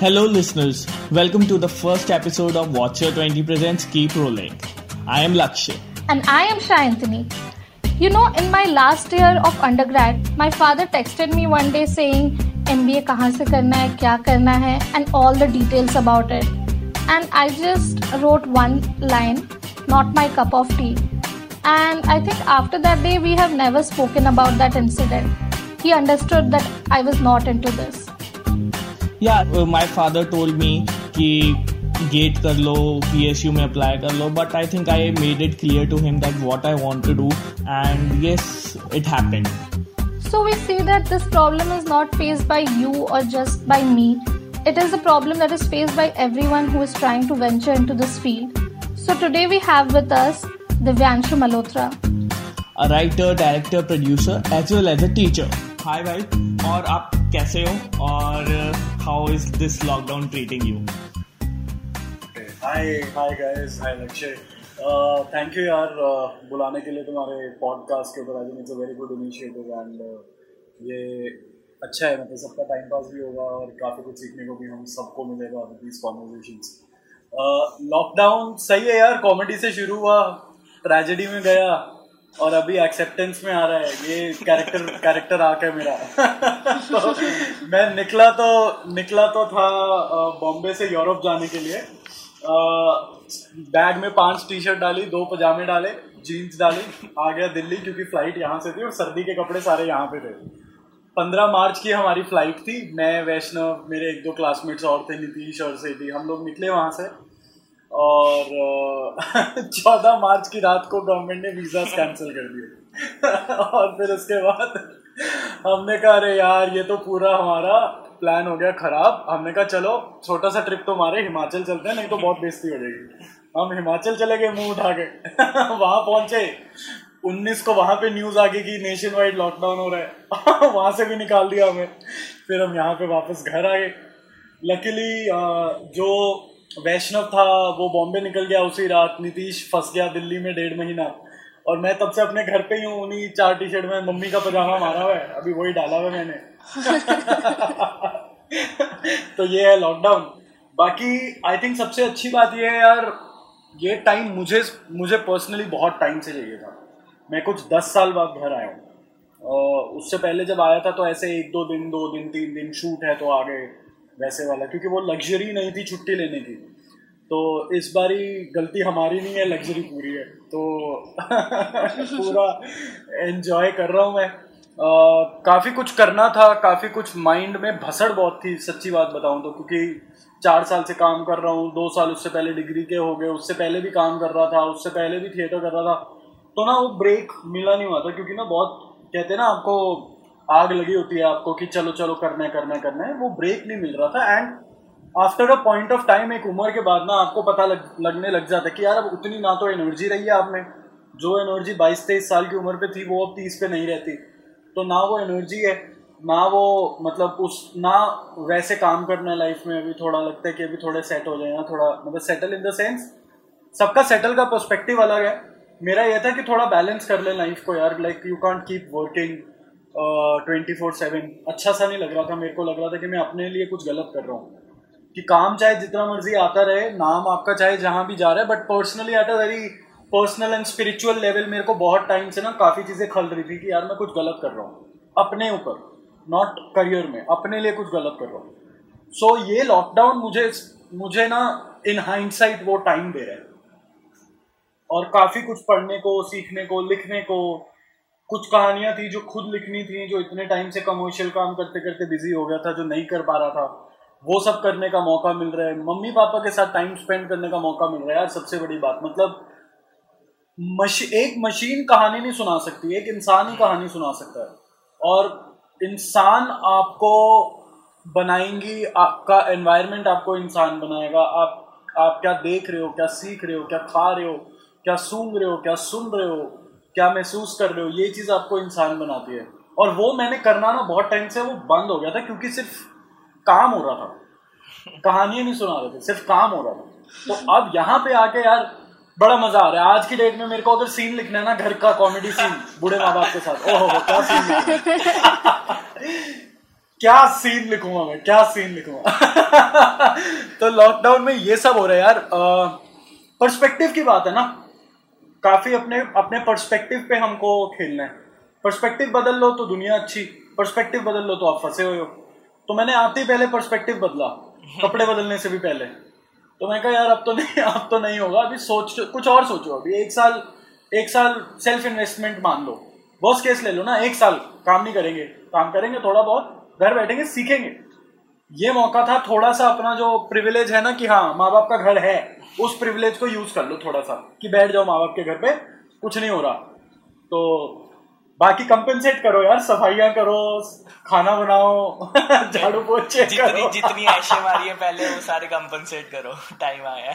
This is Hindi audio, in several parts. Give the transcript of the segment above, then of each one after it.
Hello, listeners. Welcome to the first episode of Watcher 20 Presents Keep Rolling. I am Lakshay. And I am Shyanthini. You know, in my last year of undergrad, my father texted me one day saying, MBA kahan se karna hai, kya karna hai, and all the details about it. And I just wrote one line, not my cup of tea. And I think after that day, we have never spoken about that incident. He understood that I was not into this. या माय फादर टोल्ड मी कि गेट कर लो पीएसयू में अप्लाई कर लो but I think I made it clear to him that what I want to do and yes it happened so we see that this problem is not faced by you और just by me it is a problem that is faced by everyone who is trying to venture into this field so today we have with us Divyanshu Malhotra writer director producer as well as a teacher hi भाई और आप कैसे हो और how is this lockdown treating you hi hi guys hi Lakshya thank you यार uh, बुलाने के लिए तुम्हारे पॉडकास्ट के ऊपर। I think it's a very good initiative and ये अच्छा है। मतलब सबका टाइम पास भी होगा और काफ़ी कुछ सीखने को भी हम सबको मिलेगा दीज कॉन्वर्जेशंस लॉकडाउन सही है यार कॉमेडी से शुरू हुआ ट्रेजेडी में गया। और अभी एक्सेप्टेंस में आ रहा है। ये कैरेक्टर कैरेक्टर आके मेरा। तो मैं निकला तो निकला तो था बॉम्बे से यूरोप जाने के लिए। बैग में पाँच टी शर्ट डाली, दो पजामे डाले जीन्स डाली, आ गया दिल्ली क्योंकि फ़्लाइट यहाँ से थी और सर्दी के कपड़े सारे यहाँ पे थे। पंद्रह मार्च की हमारी फ़्लाइट थी। मैं, वैष्णव, मेरे एक दो क्लासमेट्स और थे, नीतीश और सेठी। हम लोग निकले वहाँ से। और चौदह मार्च की रात को गवर्नमेंट ने वीज़ा कैंसिल कर दिए। और फिर उसके बाद हमने कहा, अरे यार, ये तो पूरा हमारा प्लान हो गया खराब। हमने कहा, चलो, छोटा सा ट्रिप तो मारे, हिमाचल चलते हैं, नहीं तो बहुत बेइज्जती हो जाएगी। हम हिमाचल चले गए, मुँह उठा के। वहाँ पहुँचे। उन्नीस को वहाँ पे न्यूज़ आ गई कि नेशन वाइड लॉकडाउन हो रहा है। वहाँ से भी निकाल दिया हमें। फिर हम यहाँ पे वापस घर आ गए। लकीली जो वैष्णव था, वो बॉम्बे निकल गया उसी रात, नीतीश फंस गया दिल्ली में डेढ़ महीना। और मैं तब से अपने घर पे ही हूँ, उन्हीं चार टी शर्ट में मम्मी का पजामा मारा हुआ है, अभी वही डाला हुआ मैंने। तो ये है लॉकडाउन बाकी आई थिंक सबसे अच्छी बात ये है यार, ये टाइम मुझे मुझे पर्सनली बहुत टाइम से चाहिए था। मैं कुछ दस साल बाद घर आया हूँ। उससे पहले जब आया था तो ऐसे एक दो दिन दो दिन, तीन दिन शूट है तो आ गए वैसे वाला, क्योंकि वो लग्जरी नहीं थी छुट्टी लेने की। तो इस बारी गलती हमारी नहीं है लग्जरी पूरी है। तो पूरा एंजॉय कर रहा हूँ मैं। काफ़ी कुछ करना था, काफ़ी कुछ माइंड में भसड़ बहुत थी, सच्ची बात बताऊँ तो क्योंकि चार साल से काम कर रहा हूँ, दो साल उससे पहले डिग्री के हो गए, उससे पहले भी काम कर रहा था, उससे पहले भी थिएटर कर रहा था। तो ना वो ब्रेक मिला नहीं हुआ था, क्योंकि ना बहुत, कहते हैं ना आपको आग लगी होती है आपको कि चलो चलो करना करना करना। वो ब्रेक नहीं मिल रहा था and after a point of time एक उम्र के बाद ना आपको पता लग, लगने लग जाता है कि यार अब उतनी ना तो एनर्जी रही है आप में जो एनर्जी बाईस तेईस साल की उम्र पे थी वो अब तीस पे नहीं रहती। तो ना वो एनर्जी है ना वो मतलब उस ना वैसे काम करना लाइफ में अभी थोड़ा लगता है कि अभी थोड़े सेट हो जाए ना थोड़ा मतलब सेटल इन द सेंस सबका सेटल का पर्सपेक्टिव अलग है। मेरा यह था कि थोड़ा बैलेंस कर ले लाइफ को यार like you can't keep working twenty four seven. अच्छा सा नहीं लग रहा था मेरे को लग रहा था कि मैं अपने लिए कुछ गलत कर रहा हूँ। कि काम चाहे जितना मर्ज़ी आता रहे नाम आपका चाहे जहाँ भी जा रहा है but personally at a very personal and spiritual level मेरे को बहुत टाइम से ना काफ़ी चीज़ें खल रही थी कि यार मैं कुछ गलत कर रहा हूँ। अपने ऊपर नॉट करियर में अपने लिए कुछ गलत कर रहा हूँ। सो so, ये लॉकडाउन मुझे मुझे ना इन हाइंडसाइट वो टाइम दे रहा है। और काफ़ी कुछ पढ़ने को सीखने को लिखने को कुछ कहानियाँ थी जो खुद लिखनी थी जो इतने टाइम से कमर्शियल काम करते करते बिज़ी हो गया था जो नहीं कर पा रहा था वो सब करने का मौका मिल रहा है। मम्मी पापा के साथ टाइम स्पेंड करने का मौका मिल रहा है यार सबसे बड़ी बात। मतलब मश, एक मशीन कहानी नहीं सुना सकती एक इंसान ही कहानी सुना सकता है। और इंसान आपको बनाएँगी आपका एनवायरनमेंट आपको इंसान बनाएगा। आप आप क्या देख रहे हो क्या सीख रहे हो क्या खा रहे हो क्या सूंघ रहे हो क्या सुन रहे हो क्या महसूस कर रहे हो? ये चीज़ आपको इंसान बनाती है। और वो मैंने करना ना बहुत टाइम से, वो बंद हो गया था क्योंकि सिर्फ़ काम हो रहा था। कहानियाँ नहीं सुना रहे थे, सिर्फ़ काम हो रहा था। तो अब यहाँ पे आके यार, बड़ा मज़ा आ रहा है। आज की डेट में मेरे को अगर सीन लिखना है ना, घर का कॉमेडी सीन बूढ़े माँ बाप के साथ। ओहो क्या सीन क्या सीन लिखूँगा मैं? क्या सीन लिखूँगा तो लॉकडाउन में ये सब हो रहा है यार। पर्सपेक्टिव की बात है ना। काफ़ी अपने अपने पर्सपेक्टिव पे हमको खेलना है। पर्सपेक्टिव बदल लो तो दुनिया अच्छी पर्सपेक्टिव बदल लो तो आप फंसे हुए हो। तो मैंने आते ही पहले पर्सपेक्टिव बदला, कपड़े बदलने से भी पहले। तो मैं कहा, यार, अब तो नहीं, अब तो नहीं होगा, अभी सोच, कुछ और सोचो अभी। एक साल एक साल सेल्फ इन्वेस्टमेंट मान लो। बॉस केस ले लो ना, एक साल। काम नहीं करेंगे, काम करेंगे थोड़ा बहुत, घर बैठेंगे, सीखेंगे। ये मौका था थोड़ा सा अपना जो प्रिविलेज है ना कि हाँ माँ बाप का घर है उस प्रिविलेज को यूज़ कर लो थोड़ा सा कि बैठ जाओ माँ बाप के घर पे कुछ नहीं हो रहा। तो बाकी कंपेंसेट करो यार सफाइयाँ करो खाना बनाओ झाड़ू पोछे जितनी जितनी ऐशे मारी है पहले वो सारे कंपेंसेट करो टाइम आया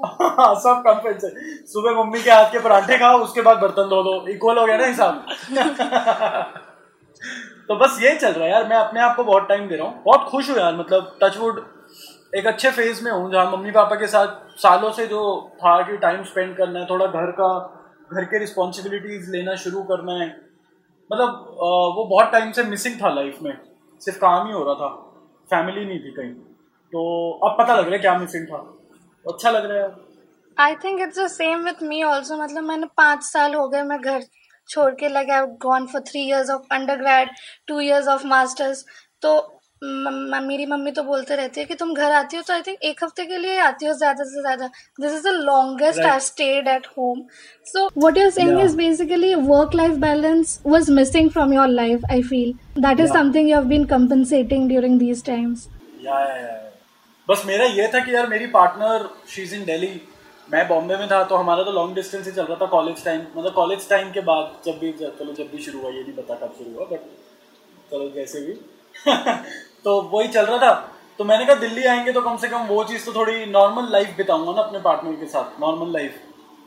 हाँ, सब कंपेंसेट सुबह मम्मी के हाथ के पराठे खाओ उसके बाद बर्तन धो दो इक्वल हो गया ना हिसाब। तो बस ये चल रहा है यार, मैं अपने आप को बहुत टाइम दे रहा हूँ। बहुत खुश हूँ यार मतलब टचवुड एक अच्छे फ़ेज़ में हूँ, जहाँ मम्मी पापा के साथ सालों से जो था कि टाइम स्पेंड करना है, थोड़ा घर का, घर के रिस्पॉन्सिबिलिटीज लेना शुरू करना है। मतलब वो बहुत टाइम से मिसिंग था लाइफ में। सिर्फ़ काम ही हो रहा था फैमिली नहीं थी कहीं। तो अब पता लग रहा है क्या मिसिंग था। तो अच्छा लग रहा है I think it's the same with me also मतलब मैंने पाँच साल हो गए मैं घर छोड़ के लगे I gone for three years of undergrad two years of masters तो मेरी मम्मी तो बोलते रहती है कि तुम घर आती हो तो आई थिंक एक हफ़्ते के लिए आती हो ज़्यादा से ज़्यादा। This is the longest I stayed at home so what you are saying is basically work life balance was missing from your life I feel that is something you have been compensating during these times बस मेरा ये था कि यार मेरी partner she is in Delhi मैं बॉम्बे में था तो हमारा तो लॉन्ग डिस्टेंस ही चल रहा था कॉलेज टाइम मतलब कॉलेज टाइम के बाद जब भी चलो जब भी शुरू हुआ ये नहीं पता कब शुरू हुआ बट चलो जैसे भी। तो वही चल रहा था। तो मैंने कहा दिल्ली आएँगे तो कम से कम वो चीज़ तो थोड़ी नॉर्मल लाइफ बिताऊँगा ना अपने पार्टनर के साथ नॉर्मल लाइफ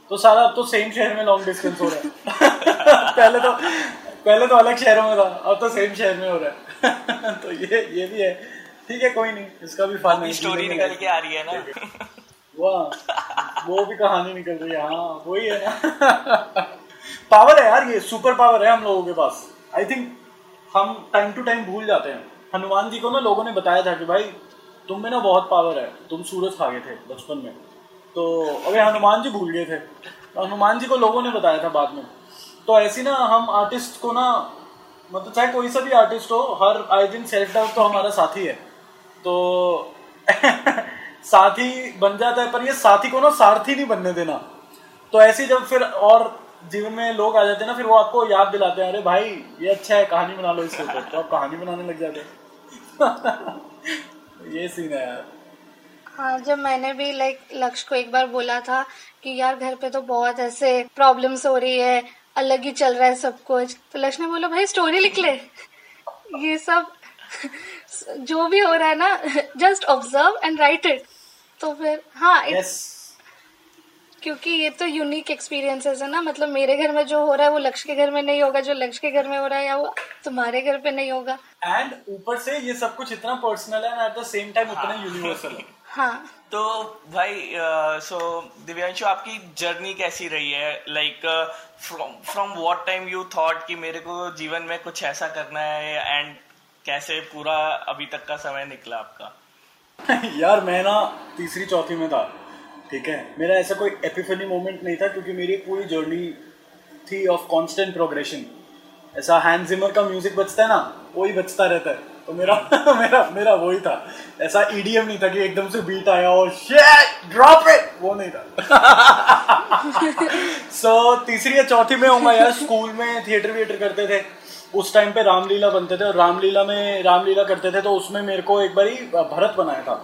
तो सारा अब तो सेम शहर में लॉन्ग डिस्टेंस हो रहा है। पहले तो पहले तो अलग शहरों में था अब तो सेम शहर में हो रहा है। तो ये ये भी है। ठीक है कोई नहीं इसका भी फन स्टोरी निकल के आ रही है ना। वाह, वो भी कहानी निकल रही है हाँ वही है ना। पावर है यार ये सुपर पावर है हम लोगों के पास। आई थिंक हम टाइम टू टाइम भूल जाते हैं। हनुमान जी को ना लोगों ने बताया था कि भाई, तुम में ना बहुत पावर है, तुम सूरज खा गए थे बचपन में। तो अभी हनुमान जी भूल गए थे। तो हनुमान जी को लोगों ने बताया था बाद में। तो ऐसी ना हम आर्टिस्ट को ना मतलब चाहे कोई सा भी आर्टिस्ट हो, हर आए दिन सेल्फ डाउट तो हमारा साथी है। तो साथी बन जाता है, पर ये साथी को ना सारथी नहीं बनने देना। तो ऐसे जब फिर और जीवन में लोग आ जाते हैं ना, फिर वो आपको याद दिलाते हैं, अरे भाई, ये अच्छा है, कहानी बना लो इसके ऊपर। तो आप कहानी बनाने लग जाते हैं। ये सीन है यार। हाँ जब मैंने भी लाइक लक्ष्य को एक बार बोला था कि यार, घर पे तो बहुत ऐसे प्रॉब्लम्स हो रही है, अलग ही चल रहा है सब कुछ तो लक्ष्य ने बोला, भाई स्टोरी लिख ले। ये सब जो भी हो रहा है ना just observe and write it तो फिर हाँ yes. क्योंकि ये तो यूनिक एक्सपीरियंसेस है ना मतलब मेरे घर में जो हो रहा है वो लक्ष्य के घर में नहीं होगा जो लक्ष्य के घर में हो रहा है या वो तुम्हारे घर पे नहीं होगा। एंड ऊपर से ये सब कुछ इतना पर्सनल है एट द सेम टाइम उतना यूनिवर्सल हाँ। है। हाँ। तो भाई सो दिव्यांशु आपकी जर्नी कैसी रही है? Like from from what time you thought कि मेरे को जीवन में कुछ ऐसा करना है एंड कैसे पूरा अभी तक का समय निकला आपका? यार मैं ना तीसरी चौथी में था ठीक है? मेरा ऐसा कोई एपिफनी मोमेंट नहीं था क्योंकि मेरी पूरी जर्नी थी ऑफ़ कांस्टेंट प्रोग्रेशन ऐसा हैंड जिमर का म्यूज़िक बजता है ना वही बजता रहता है। तो मेरा मेरा मेरा वही था। ऐसा ईडीएम नहीं था कि एकदम से बीट आया और ड्रॉप इट वो नहीं था। सो so, तीसरी या चौथी में होगा यार स्कूल में थिएटर विएटर करते थे। उस टाइम पे रामलीला बनते थे और रामलीला में रामलीला करते थे तो उसमें मेरे को एक बारी भरत बनाया था।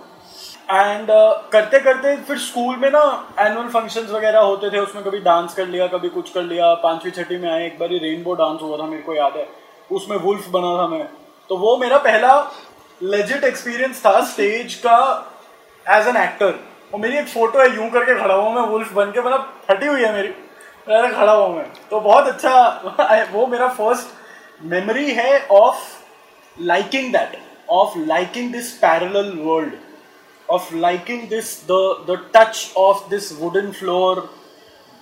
एंड uh, करते करते फिर स्कूल में ना एनुअल फ़ंक्शंस वगैरह होते थे उसमें कभी डांस कर लिया कभी कुछ कर लिया। पांचवी छठी में आए एक बार रेनबो डांस हुआ था मेरे को याद है। उसमें वुल्फ बना था मैं। तो वो मेरा पहला लेजिट एक्सपीरियंस था स्टेज का एज एन एक्टर और मेरी एक फ़ोटो है यूँ करके खड़ा हुआ मैं वुल्फ बन के मतलब फटी हुई है मेरी। खड़ा हुआ मैं। तो बहुत अच्छा वो मेरा फ़र्स्ट मेमोरी है of liking that of liking this parallel world of liking this the the touch of this wooden floor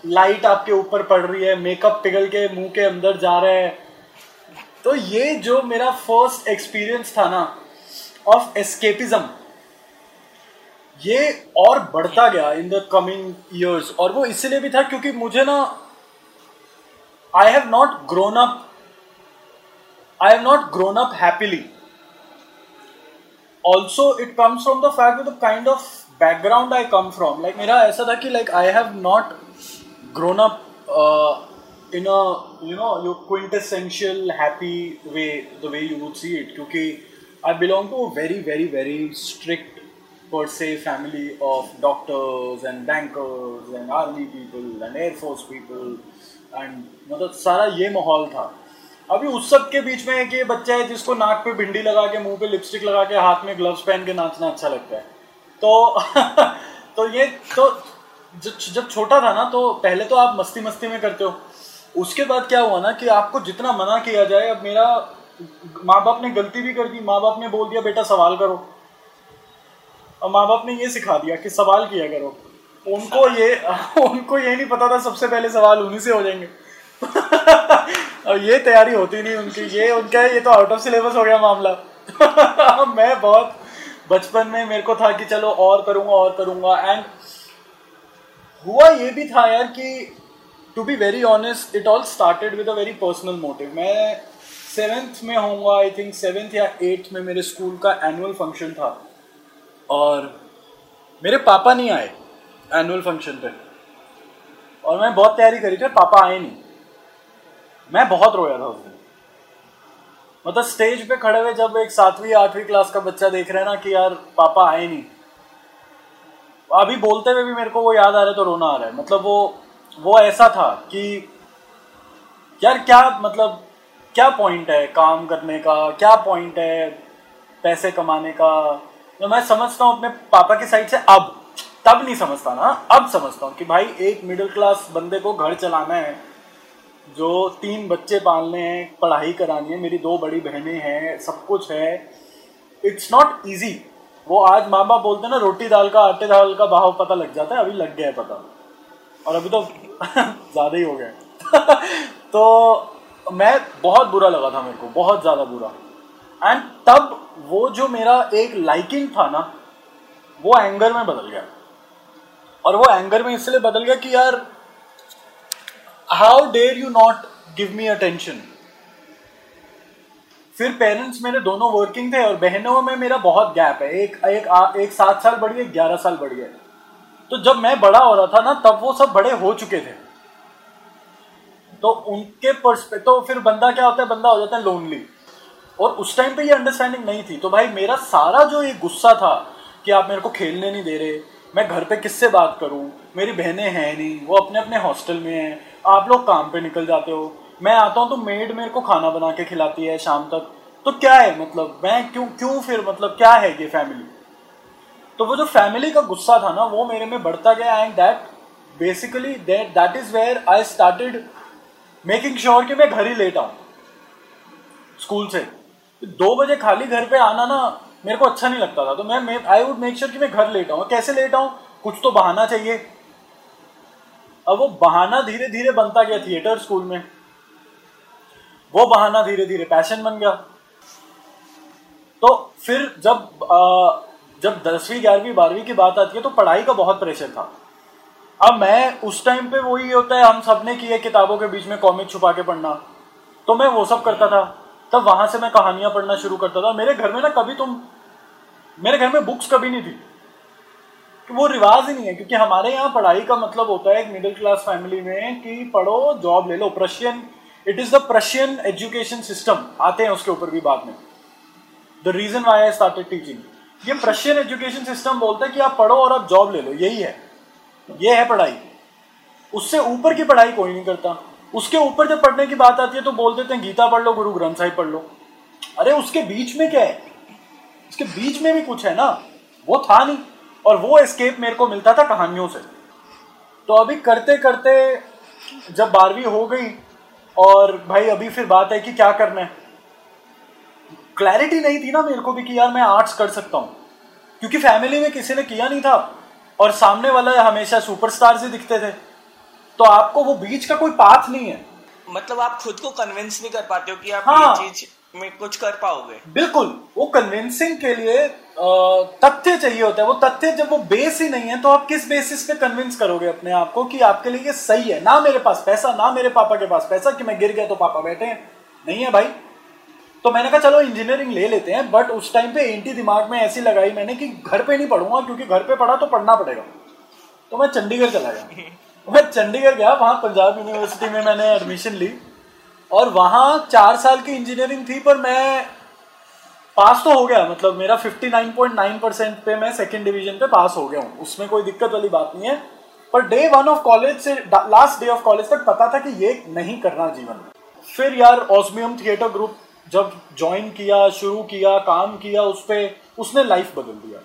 light आपके ऊपर पड़ रही है मेकअप पिघल के मुँह के अंदर जा रहा है। तो ये जो मेरा फ़र्स्ट एक्सपीरियंस था ना ऑफ़ एस्केपिज्म ये और बढ़ता गया इन द कमिंग ईयर्स और वो इसलिए भी था क्योंकि मुझे ना I have not grown up I have not grown up happily also it comes from the fact the kind of background I come from like मेरा ऐसा था कि like I have not grown up in a you know you quintessential happy way the way you would see it क्योंकि I belong to very very very strict per se family of doctors and bankers and army people and air force people and मतलब सारा ये माहौल था अभी उस सब के बीच में एक ये बच्चा है जिसको नाक पे भिंडी लगा के, मुँह पे लिपस्टिक लगा के, हाथ में ग्लव्स पहन के नाचना अच्छा लगता है। तो तो ये तो जब छोटा था ना तो पहले तो आप मस्ती मस्ती में करते हो। उसके बाद क्या हुआ ना कि आपको जितना मना किया जाए, अब मेरा माँ बाप ने गलती भी कर दी माँ बाप ने बोल दिया, बेटा, सवाल करो। और माँ बाप ने ये सिखा दिया कि सवाल किया करो। उनको ये उनको ये नहीं पता था सबसे पहले सवाल उन्हीं से हो जाएँगे। और ये तैयारी होती नहीं उनकी। ये उनका, ये तो आउट ऑफ़ सिलेबस हो गया मामला। मैं बहुत बचपन में मेरे को था कि चलो और करूँगा और करूँगा। एंड हुआ ये भी था यार कि to be very honest it all started with a very personal motive मैं सेवेंथ में होऊँगा आई थिंक सेवेंथ या एट्थ में मेरे स्कूल का एनुअल फ़ंक्शन था। और मेरे पापा नहीं आए एनुअल फ़ंक्शन पे। और मैं बहुत तैयारी करी थी पापा आए नहीं। मैं बहुत रोया था उस दिन। मतलब स्टेज पे खड़े हुए जब एक सातवीं, आठवीं क्लास का बच्चा देख रहे हैं ना कि यार पापा आए नहीं। अभी बोलते हुए भी मेरे को वो याद आ रहा है तो रोना आ रहा है। मतलब वो वो ऐसा था कि यार क्या मतलब क्या पॉइंट है काम करने का? क्या पॉइंट है पैसे कमाने का? तो मैं समझता हूँ अपने पापा की साइड से अब, तब नहीं समझता ना, अब समझता हूँ कि भाई एक मिडिल क्लास बंदे को घर चलाना है। जो तीन बच्चे पालने हैं, पढ़ाई करानी है, मेरी दो बड़ी बहनें हैं, सब कुछ है। इट्स नॉट ईजी वो आज माँ बाप बोलते हैं ना, रोटी दाल का, आटे दाल का भाव पता लग जाता है, अभी लग गया है पता। और अभी तो ज़्यादा ही हो गया तो मैं, बहुत बुरा लगा था मेरे को, बहुत ज़्यादा बुरा। एंड तब वो जो मेरा एक लाइकिंग था ना, वो एंगर में बदल गया। और वो एंगर में इसलिए बदल गया कि यार how dare you not give me attention फिर पेरेंट्स मेरे दोनों वर्किंग थे और बहनों में मेरा बहुत गैप है। एक एक आ, एक सात साल बढ़ी है ग्यारह साल बढ़ी है तो जब मैं बड़ा हो रहा था ना तब वो सब बड़े हो चुके थे। तो उनके परस्पेक्ट तो फिर बंदा क्या होता है? बंदा हो जाता है लोनली और उस टाइम पे ये अंडरस्टैंडिंग नहीं थी। तो भाई मेरा सारा जो ये गुस्सा था कि आप मेरे को खेलने नहीं दे रहे मैं घर पे किससे बात करूँ? मेरी बहनें हैं नहीं वो अपने अपने हॉस्टल में हैं। आप लोग काम पे निकल जाते हो। मैं आता हूँ तो मेड मेरे को खाना बना के खिलाती है शाम तक। तो क्या है मतलब मैं क्यों क्यों फिर मतलब क्या है ये फैमिली तो वो जो फैमिली का गुस्सा था ना, वो मेरे में बढ़ता गया and that basically that that is where I started making sure कि मैं घर ही लेट आऊँ। स्कूल से। दो बजे खाली घर पे आना ना, मेरे को अच्छा नहीं लगता था। तो मैं आई वुड मेक श्योर कि मैं घर लेट आऊँ। कैसे लेट आऊँ? कुछ तो बहाना चाहिए। अब वो बहाना धीरे धीरे बनता गया थिएटर स्कूल में। वो बहाना धीरे धीरे पैशन बन गया। तो फिर जब आ, जब दसवीं ग्यारहवीं बारहवीं की बात आती है तो पढ़ाई का बहुत प्रेशर था। अब मैं उस टाइम पे वही होता है हम सबने किए किताबों के बीच में कॉमिक छुपा के पढ़ना। तो मैं वो सब करता था। तब वहाँ से मैं कहानियाँ पढ़ना शुरू करता था। मेरे घर में ना कभी तुम मेरे घर में बुक्स कभी नहीं थी। वो रिवाज ही नहीं है, क्योंकि हमारे यहाँ पढ़ाई का मतलब होता है एक मिडिल क्लास फैमिली में कि पढ़ो जॉब ले लो। Prussian it is the Prussian education system आते हैं उसके ऊपर भी बाद में। The reason why I started teaching ये प्रशियन एजुकेशन सिस्टम बोलता है कि आप पढ़ो और आप जॉब ले लो। यही है। ये है पढ़ाई। उससे ऊपर की पढ़ाई कोई नहीं करता। उसके ऊपर जब पढ़ने की बात आती है तो बोल देते हैं, गीता पढ़ लो, गुरु ग्रंथ साहिब पढ़ लो। अरे उसके बीच में क्या है? उसके बीच में भी कुछ है ना? वो था नहीं। और वो एस्केप मेरे को मिलता था कहानियों से। तो अभी करते करते जब बारहवीं हो गई और भाई अभी फिर बात है कि क्या करना है। क्लैरिटी नहीं थी ना मेरे को भी कि यार मैं आर्ट्स कर सकता हूँ। क्योंकि फैमिली में किसी ने किया नहीं था और सामने वाला हमेशा सुपरस्टार से दिखते थे। तो आपको वो बीच का कोई पाथ नहीं है। मतलब आप खुद को कन्विंस नहीं कर पाते हो कि आप हाँ। ये चीज़ में कुछ कर पाओगे? बिल्कुल वो कन्विंसिंग के लिए तथ्य चाहिए होता है। वो तथ्य जब वो बेस ही नहीं है तो आप किस बेसिस पे कन्विंस करोगे अपने आप को कि आपके लिए ये सही है? ना मेरे पास पैसा ना मेरे पापा के पास पैसा कि मैं गिर गया तो पापा बैठे हैं। नहीं है भाई। तो मैंने कहा चलो इंजीनियरिंग ले लेते हैं बट उस टाइम पे एंटी दिमाग में ऐसी लगाई मैंने कि घर पे नहीं पढ़ूँगा क्योंकि घर पे पढ़ा तो पढ़ना पड़ेगा। तो मैं चंडीगढ़ चला गया। मैं चंडीगढ़ गया वहाँ पंजाब यूनिवर्सिटी में मैंने एडमिशन ली। और वहाँ चार साल की इंजीनियरिंग थी, पर मैं पास तो हो गया। मतलब मेरा 59.9 परसेंट पे मैं सेकंड डिवीज़न पे पास हो गया हूँ। उसमें कोई दिक्कत वाली बात नहीं है। पर डे वन ऑफ़ कॉलेज से लास्ट डे ऑफ़ कॉलेज तक पता था कि ये नहीं करना जीवन। में फिर यार ऑस्मियम थिएटर ग्रुप जब ज्वाइन किया, शुरू किया, काम किया उस पर उसने लाइफ बदल दिया।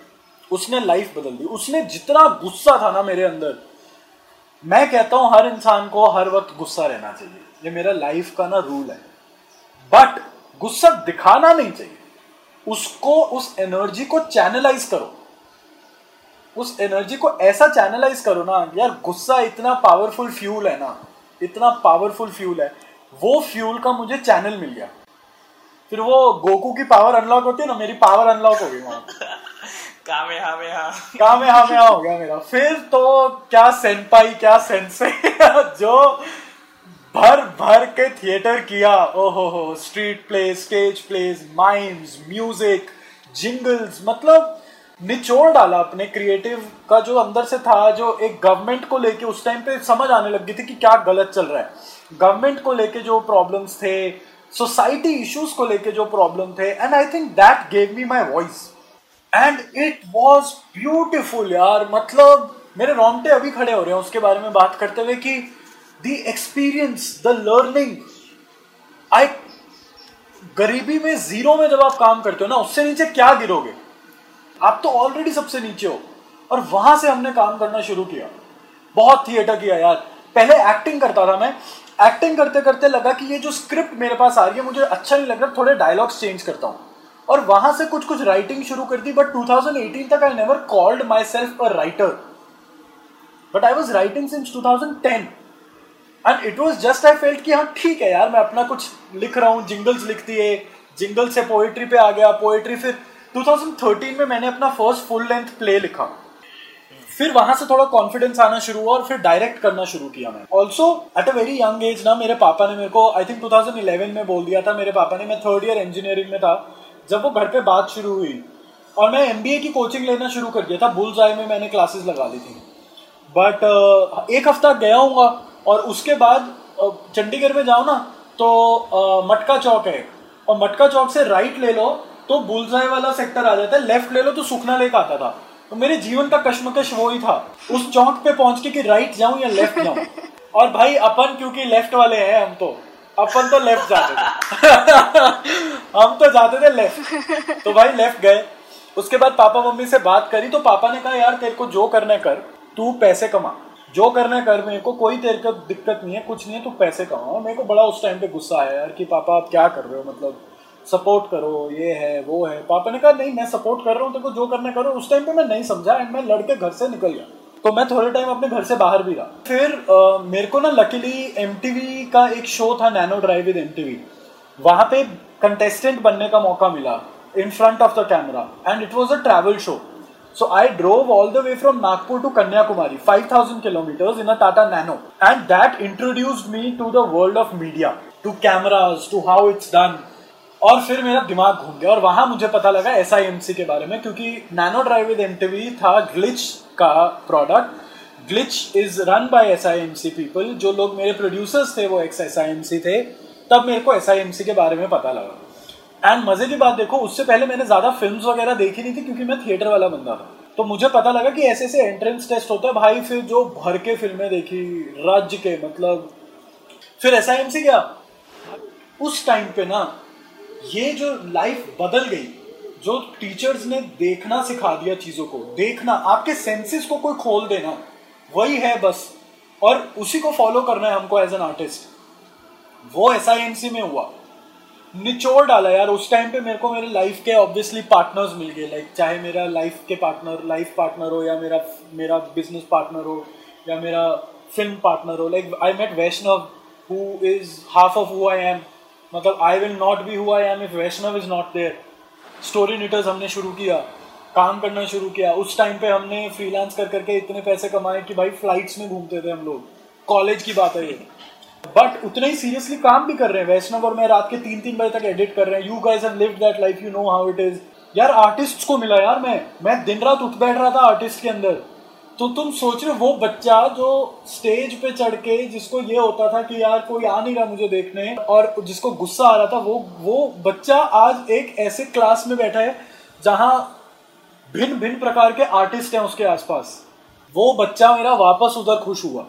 उसने लाइफ बदल दी। उसने जितना गुस्सा था ना मेरे अंदर, मैं कहता हूँ हर इंसान को हर वक्त गुस्सा रहना चाहिए। ये मेरा लाइफ का ना रूल है। बट गुस्सा दिखाना नहीं चाहिए। उसको उस एनर्जी को चैनलाइज करो। उस एनर्जी को ऐसा चैनलाइज करो ना यार गुस्सा इतना पावरफुल फ्यूल है ना इतना पावरफुल फ्यूल है वो फ्यूल का मुझे चैनल मिल गया। फिर वो गोकू की पावर अनलॉक होती है ना मेरी पावर अनलॉक हो गई वहाँ। कामे हाँ में हाँ काम में हाँ हाँ हो गया मेरा। फिर तो क्या सेनपाई क्या सेंसे जो भर भर के थिएटर किया। ओहो हो street play stage plays mimes music jingles मतलब निचोड़ डाला अपने क्रिएटिव का जो अंदर से था, जो एक गवर्नमेंट को लेके उस टाइम पे समझ आने लग गई थी कि क्या गलत चल रहा है। गवर्नमेंट को लेके जो प्रॉब्लम्स थे सोसाइटी इश्यूज़ को लेके जो प्रॉब्लम थे and I think that gave me my voice and it was beautiful यार मतलब मेरे रोंगटे अभी खड़े हो रहे हैं उसके बारे में बात करते हुए कि the experience the learning I गरीबी में ज़ीरो में जब आप काम करते हो ना, उससे नीचे क्या गिरोगे? आप तो ऑलरेडी सबसे नीचे हो। और वहाँ से हमने काम करना शुरू किया। बहुत थिएटर किया यार। पहले एक्टिंग करता था मैं। एक्टिंग करते करते लगा कि ये जो स्क्रिप्ट मेरे पास आ रही है, मुझे अच्छा नहीं लग रहा, थोड़े डायलॉग्स चेंज करता हूँ। और वहाँ से कुछ कुछ राइटिंग शुरू कर दी बट 2018 तक I never called myself a writer but I was writing since 2010 and it was just I felt कि हाँ ठीक है यार मैं अपना कुछ लिख रहा हूँ जिंगल्स लिखती है जिंगल से पोएट्री पे आ गया पोएट्री फिर 2013 में मैंने अपना फ़र्स्ट फुल लेंथ प्ले लिखा। फिर वहाँ से थोड़ा कॉन्फिडेंस आना शुरू हुआ और फिर डायरेक्ट करना शुरू किया मैं also at a very young age ना मेरे पापा ने मेरे को आई थिंक 2011 में बोल दिया था मेरे पापा ने मैं थर्ड ईयर इंजीनियरिंग में था जब वो घर पे बात शुरू हुई और मैं एम की कोचिंग लेना शुरू कर दिया था बुल्स में मैंने क्लासेस लगा ली थी। बट uh, एक हफ़्ता गया हूँ और उसके बाद चंडीगढ़ में जाओ ना तो मटका चौक है और मटका चौक से राइट ले लो तो बुलजाई वाला सेक्टर आ जाता है। लेफ़्ट ले लो तो सुखना लेक आता था। तो मेरे जीवन का कश्मकश वो ही था। उस चौक पे पहुँच के कि राइट जाऊँ या लेफ़्ट जाऊँ? और भाई अपन क्योंकि लेफ़्ट वाले हैं हम तो अपन तो लेफ़्ट जाते थे। हम तो जाते थे लेफ़्ट तो भाई लेफ़्ट गए। उसके बाद पापा मम्मी से बात करी तो पापा ने कहा यार तेरे को जो करना कर। तू पैसे कमा। जो करना है कर मेरे को कोई तेरे को दिक्कत नहीं है कुछ नहीं है तू पैसे कमाओ। मेरे को बड़ा उस टाइम पे गुस्सा आया यार कि पापा आप क्या कर रहे हो? मतलब सपोर्ट करो ये है वो है। पापा ने कहा नहीं मैं सपोर्ट कर रहा हूँ तेरे को जो करना करो। उस टाइम पे मैं नहीं समझा एंड मैं लड़के घर से निकल गया। तो मैं थोड़े टाइम अपने घर से बाहर भी रहा। फिर अ, मेरे को ना लकीली एमटीवी का एक शो था nano drive with M T वहाँ पे कंटेस्टेंट बनने का मौका मिला in front of the camera and it was a travel show So I drove all the way from Nagpur to Kanyakumari, 5000 kilometers in a Tata Nano. And that introduced me to the world of media, to cameras, to how it's done. और फिर मेरा दिमाग घूम गया और वहाँ मुझे पता लगा एस आई एम सी के बारे में क्योंकि नैनो ड्राइव विद एमटीवी था ग्लिच का product glitch is run by S I M C people जो लोग मेरे प्रोड्यूसर्स थे वो ex S I M C थे तब मेरे को एस आई एम सी के बारे में पता लगा एंड मज़े की बात देखो, उससे पहले मैंने ज़्यादा फ़िल्म वगैरह देखी नहीं थी क्योंकि मैं थिएटर वाला बंदा था। तो मुझे पता लगा कि ऐसे ऐसे एंट्रेंस टेस्ट होता है भाई, फिर जो भर के फ़िल्में देखी, राज्य के मतलब फिर एस गया उस टाइम पे ना, ये जो लाइफ बदल गई, जो टीचर्स ने देखना सिखा दिया चीज़ों को, देखना, आपके सेंसेस को कोई खोल देना, वही है बस। और उसी को फॉलो करना है हमको एज एन आर्टिस्ट वो एस में हुआ। निचोड़ डाला यार, उस टाइम पे मेरे को मेरे लाइफ के ऑब्वियसली पार्टनर्स मिल गए लाइक चाहे मेरा लाइफ के पार्टनर लाइफ पार्टनर हो या मेरा मेरा बिज़नेस पार्टनर हो या मेरा फ़िल्म पार्टनर हो like I met Vaishnav who is half of who I am मतलब I will not be who I am if Vaishnav is not there story knitters हमने शुरू किया, काम करना शुरू किया। उस टाइम पे हमने फ्रीलांस कर करके इतने पैसे कमाए कि भाई फ्लाइट्स में घूमते थे हम लोग। कॉलेज की बात है ये। बट उतने ही सीरियसली काम भी कर रहे हैं। वैष्णव और मैं रात के तीन तीन बजे तक एडिट कर रहे हैं। You guys have lived that life you know how it is यार आर्टिस्ट को मिला यार मैं। मैं दिन रात उठ बैठ रहा था आर्टिस्ट के अंदर। तो तुम सोच रहे वो बच्चा जो स्टेज पे चढ़ के, जिसको ये होता था कि यार कोई आ नहीं रहा मुझे देखने, और जिसको गुस्सा आ रहा था, वो वो बच्चा आज एक ऐसे क्लास में बैठा है, जहाँ भिन्न भिन्न प्रकार के आर्टिस्ट हैं उसके आसपास। वो बच्चा मेरा वापस उधर खुश हुआ।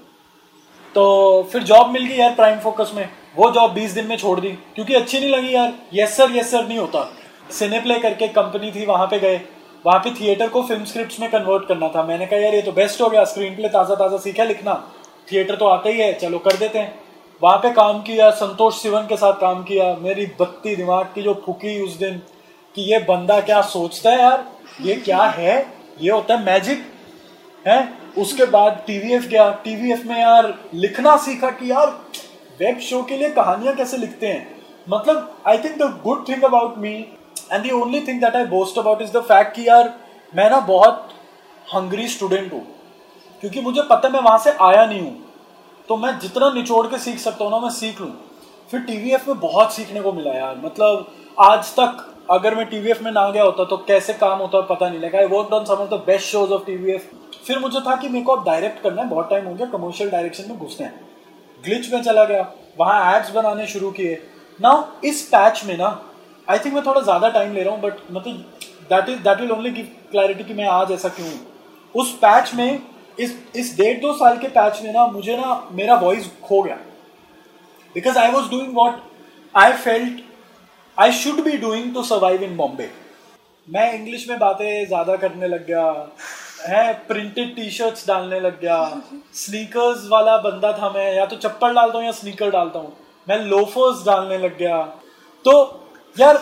तो फिर जॉब मिल गई यार प्राइम फोकस में। वो जॉब बीस दिन में छोड़ दी। क्योंकि अच्छी नहीं लगी यार। यस सर यस सर नहीं होता। सिने प्ले करके कंपनी थी, वहाँ पे गए। वहाँ पे थिएटर को फ़िल्म स्क्रिप्ट में कन्वर्ट करना था। मैंने कहा, यार, ये तो बेस्ट हो गया। स्क्रीन प्ले ताज़ा ताज़ा सीखा लिखना। थिएटर तो आता ही है। चलो कर देते हैं। वहाँ पे काम किया, संतोष सिवन के साथ काम किया। मेरी बत्ती दिमाग की जो फूकी उस दिन कि ये बंदा क्या सोचता है यार? ये क्या है? ये होता है मैजिक है? उसके बाद टीवीएफ गया। टीवीएफ में यार लिखना सीखा कि यार वेब शो के लिए कहानियाँ कैसे लिखते हैं? मतलब I think the good thing about me and the only thing that I boast about is the fact कि यार मैं ना बहुत हंग्री स्टूडेंट हूँ। क्योंकि मुझे पता मैं वहाँ से आया नहीं हूँ। तो मैं जितना निचोड़ के सीख सकता हूँ ना, मैं सीख लूँ। फिर टीवीएफ में बहुत सीखने को मिला यार। मतलब आज तक अगर मैं टीवीएफ में ना गया होता तो कैसे काम होता पता नहीं। लगा I work on some of the best shows of TVF फिर मुझे था कि मेरे को अब डायरेक्ट करना है, बहुत टाइम हो गया कमर्शियल डायरेक्शन में घुसना हैं। ग्लिच में चला गया, वहाँ एड्स बनाने शुरू किए। ना इस पैच में ना आई थिंक मैं थोड़ा ज़्यादा टाइम ले रहा हूँ बट मतलब that is that will only give clarity कि मैं आज ऐसा क्यों हूँ। उस पैच में, इस इस डेढ़ दो साल के पैच में ना, मुझे ना, मेरा वॉइस खो गया। Because I was doing what I felt I should be doing to survive in Bombay मैं इंग्लिश में बातें ज़्यादा करने लग गया। है प्रिंटेड टी शर्ट्स डालने लग गया। स्नीकर्स वाला बंदा था मैं, या तो चप्पल डालता हूँ या स्नीकर डालता हूँ मैं लोफर्स डालने लग गया। तो यार,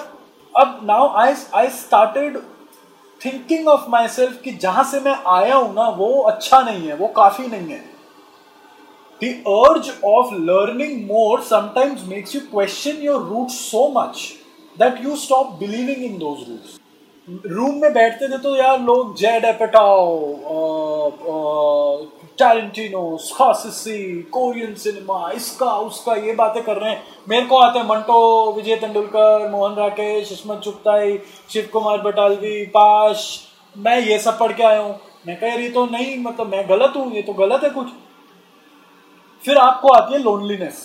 अब now I I started thinking of myself कि जहाँ से मैं आया हूँ ना, वो अच्छा नहीं है, वो काफ़ी नहीं है। The urge of learning more sometimes makes you question your root so much that you stop believing in those roots room में बैठते थे तो यार लोग Judd Apatow Tarantino Scorsese Korean cinema इसका, उसका ये बातें कर रहे हैं। मेरे को आते हैं मंटो विजय तेंदुलकर मोहन राकेश इस्मत चुगताई शिव कुमार बटालवी पाश मैं ये सब पढ़ के आया हूँ। मैं कह रही तो नहीं मतलब मैं गलत हूँ, ये तो गलत है कुछ। फिर आपको आती है लोनलीनेस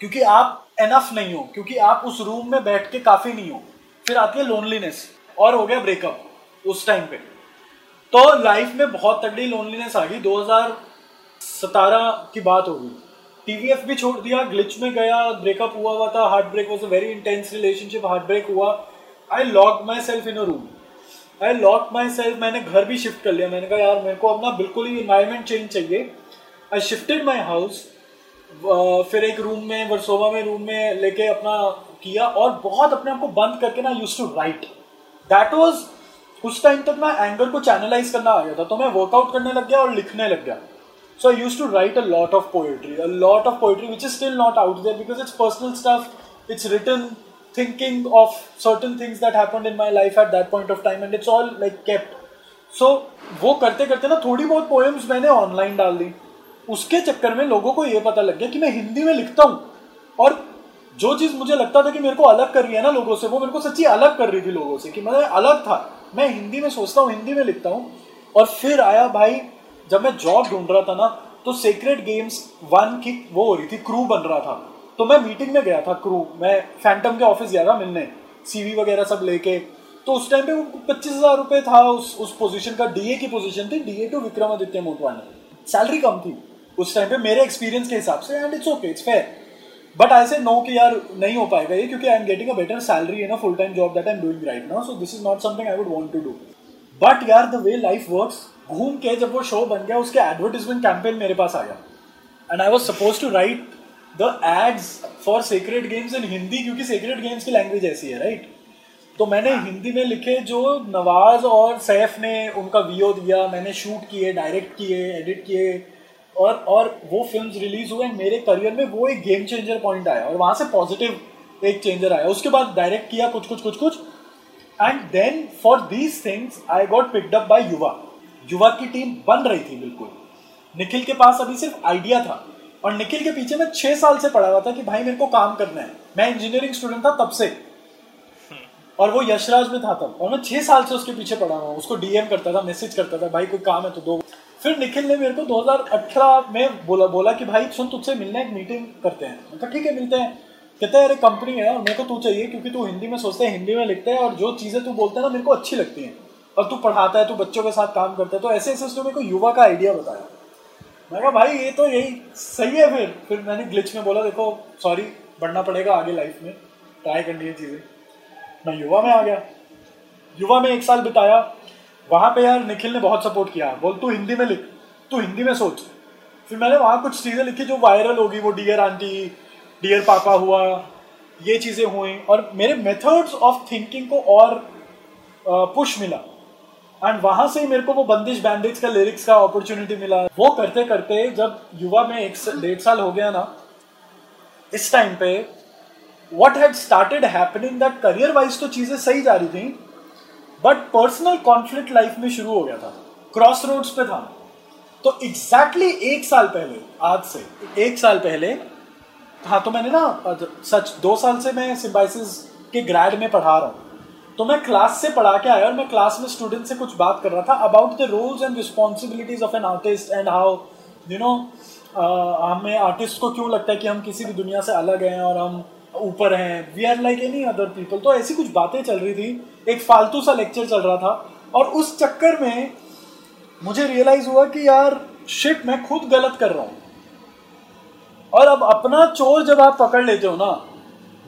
क्योंकि आप एनफ नहीं हो, क्योंकि आप उस रूम में बैठ के काफ़ी नहीं हो। फिर आती है लोनलीनेस और हो गया ब्रेकअप उस टाइम पे। तो लाइफ में बहुत तगड़ी लोनलीनेस आ गई। 2017 की बात होगी टीवीएफ भी छोड़ दिया ग्लिच में गया ब्रेकअप हुआ हुआ था। Heartbreak was a very intense relationship heartbreak हुआ। I lock myself in a room I lock myself मैंने घर भी शिफ्ट कर लिया। मैंने कहा, यार, मेरे को अपना बिल्कुल ही इन्वायरमेंट चेंज चाहिए। आई शिफ्टेड माई हाउस फिर एक रूम में, वर्सोवा में रूम में लेके अपना किया और बहुत अपने आप को बंद करके ना use to write that was उस टाइम तक मैं एंगर को चैनलाइज करना आ गया था तो मैं वर्कआउट करने लग गया और लिखने लग गया। So I use to write a lot of poetry a lot of poetry which is still not out there because it's personal stuff it's written thinking of certain things that happened in my life at that point of time and it's all, like, kept. So वो करते करते ना थोड़ी बहुत पोएम्स मैंने ऑनलाइन डाल दी। उसके चक्कर में लोगों को ये पता लग गया कि मैं हिंदी में लिखता हूँ और जो चीज़ मुझे लगता था कि मेरे को अलग कर रही है ना लोगों से, वो मेरे को सच्ची अलग कर रही थी लोगों से कि मैं अलग था। मैं हिंदी में सोचता हूँ, हिंदी में लिखता हूँ। और फिर आया भाई, जब मैं जॉब ढूंढ रहा था ना तो सेक्रेट गेम्स वन की वो हो रही थी क्रू बन रहा था। तो मैं मीटिंग में गया था क्रू मैं फैंटम के ऑफ़िस गया था मिलने सीवी वगैरह सब लेके। तो उस टाइम पे पच्चीस हज़ार रुपए था उस उस पोजीशन का डीए की पोजीशन थी DA to Vikramaditya Motwane salary कम थी। उस टाइम पे मेरे एक्सपीरियंस के हिसाब से and it's okay it's fair but I say no कि यार नहीं हो पाएगा ये क्योंकि I am getting a better salary in a full time job that I am doing right now so this is not something I would want to do but यार द वे लाइफ वर्क्स घूम के जब वो शो बन गया उसके एडवर्टीजमेंट कैंपेन मेरे पास आ गया and I was suppose to write the ads for Secret Games in Hindi क्योंकि सीक्रेट गेम्स की लैंग्वेज ऐसी है राइट तो मैंने हिंदी में लिखे जो नवाज़ और सैफ ने उनका वीओ दिया मैंने शूट किए डायरेक्ट किए एडिट किए और और वो फ़िल्म रिलीज़ हुए मेरे करियर में वो एक गेम चेंजर पॉइंट आया और वहाँ से पॉजिटिव एक चेंजर आया। उसके बाद डायरेक्ट किया कुछ कुछ कुछ कुछ। And then for these things I got picked up by Yuvaa Yuvaa की टीम बन रही थी बिल्कुल। निखिल के पास अभी सिर्फ़ आइडिया था। और निखिल के पीछे मैं छह साल से पढ़ा हुआ था कि भाई मेरे को काम करना है। मैं इंजीनियरिंग स्टूडेंट था तब से। और वो यशराज में था तब। और मैं छह साल से उसके पीछे पढ़ा हुआ उसको डीएम करता था मैसेज करता था भाई कोई काम है तो दो फिर निखिल ने मेरे को 2018 में बोला बोला कि भाई, सुन, तुझसे मिलने एक मीटिंग करते हैं। मैं कहा, ठीक है, मिलते हैं। कहते हैं, अरे कंपनी है और मेरे को तू चाहिए, क्योंकि तू हिंदी में सोचते हैं, हिंदी में लिखते हैं, और जो चीज़ें तू बोलता है ना, मेरे को अच्छी लगती हैं। और तू पढ़ाता है, तू बच्चों के साथ काम करता है। तो ऐसे ऐसे उसने मेरे को युवा का आइडिया बताया। मैं कहा, भाई, ये तो यही सही है फिर। फिर मैंने ग्लिच में बोला, देखो सॉरी बढ़ना पड़ेगा आगे लाइफ में। ट्राई करनी है चीज़ें। मैं युवा में आ गया। युवा में एक साल बिताया। वहाँ पे यार निखिल ने बहुत सपोर्ट किया। बोल, तू हिंदी में लिख, तू हिंदी में सोच। फिर मैंने वहाँ कुछ चीज़ें लिखी जो वायरल होगी वो डियर आंटी डियर पापा हुआ, ये चीज़ें हुई और मेरे मेथड्स ऑफ़ थिंकिंग को और पुश मिला। एंड वहाँ से ही मेरे को वो बंदिश बैंडेज का लिरिक्स का अपॉर्चुनिटी मिला। वो करते करते जब युवा में एक डेढ़ साल हो गया ना, इस टाइम पे what had started happening that career wise तो चीज़ें सही जा रही थी बट पर्सनल कॉन्फ्लिक्ट लाइफ में शुरू हो गया था। क्रॉस रोड्स पे था। तो एग्जैक्टली exactly एक साल पहले, आज से, एक साल पहले हाँ तो मैंने ना सच, दो साल से मैं सिम्बाइसिस के ग्रेड में पढ़ा रहा हूँ। तो मैं क्लास से पढ़ा के आया और मैं क्लास में स्टूडेंट से कुछ बात कर रहा था about the roles and responsibilities of an artist and how you know हमें आर्टिस्ट को क्यों लगता है कि हम किसी भी दुनिया से अलग हैं और हम ऊपर हैं। We are like any other people तो ऐसी कुछ बातें चल रही थी। एक फालतू सा लेक्चर चल रहा था। और उस चक्कर में मुझे रियलाइज़ हुआ कि यार शिट मैं खुद गलत कर रहा हूँ। और अब अपना चोर जब आप पकड़ लेते हो ना,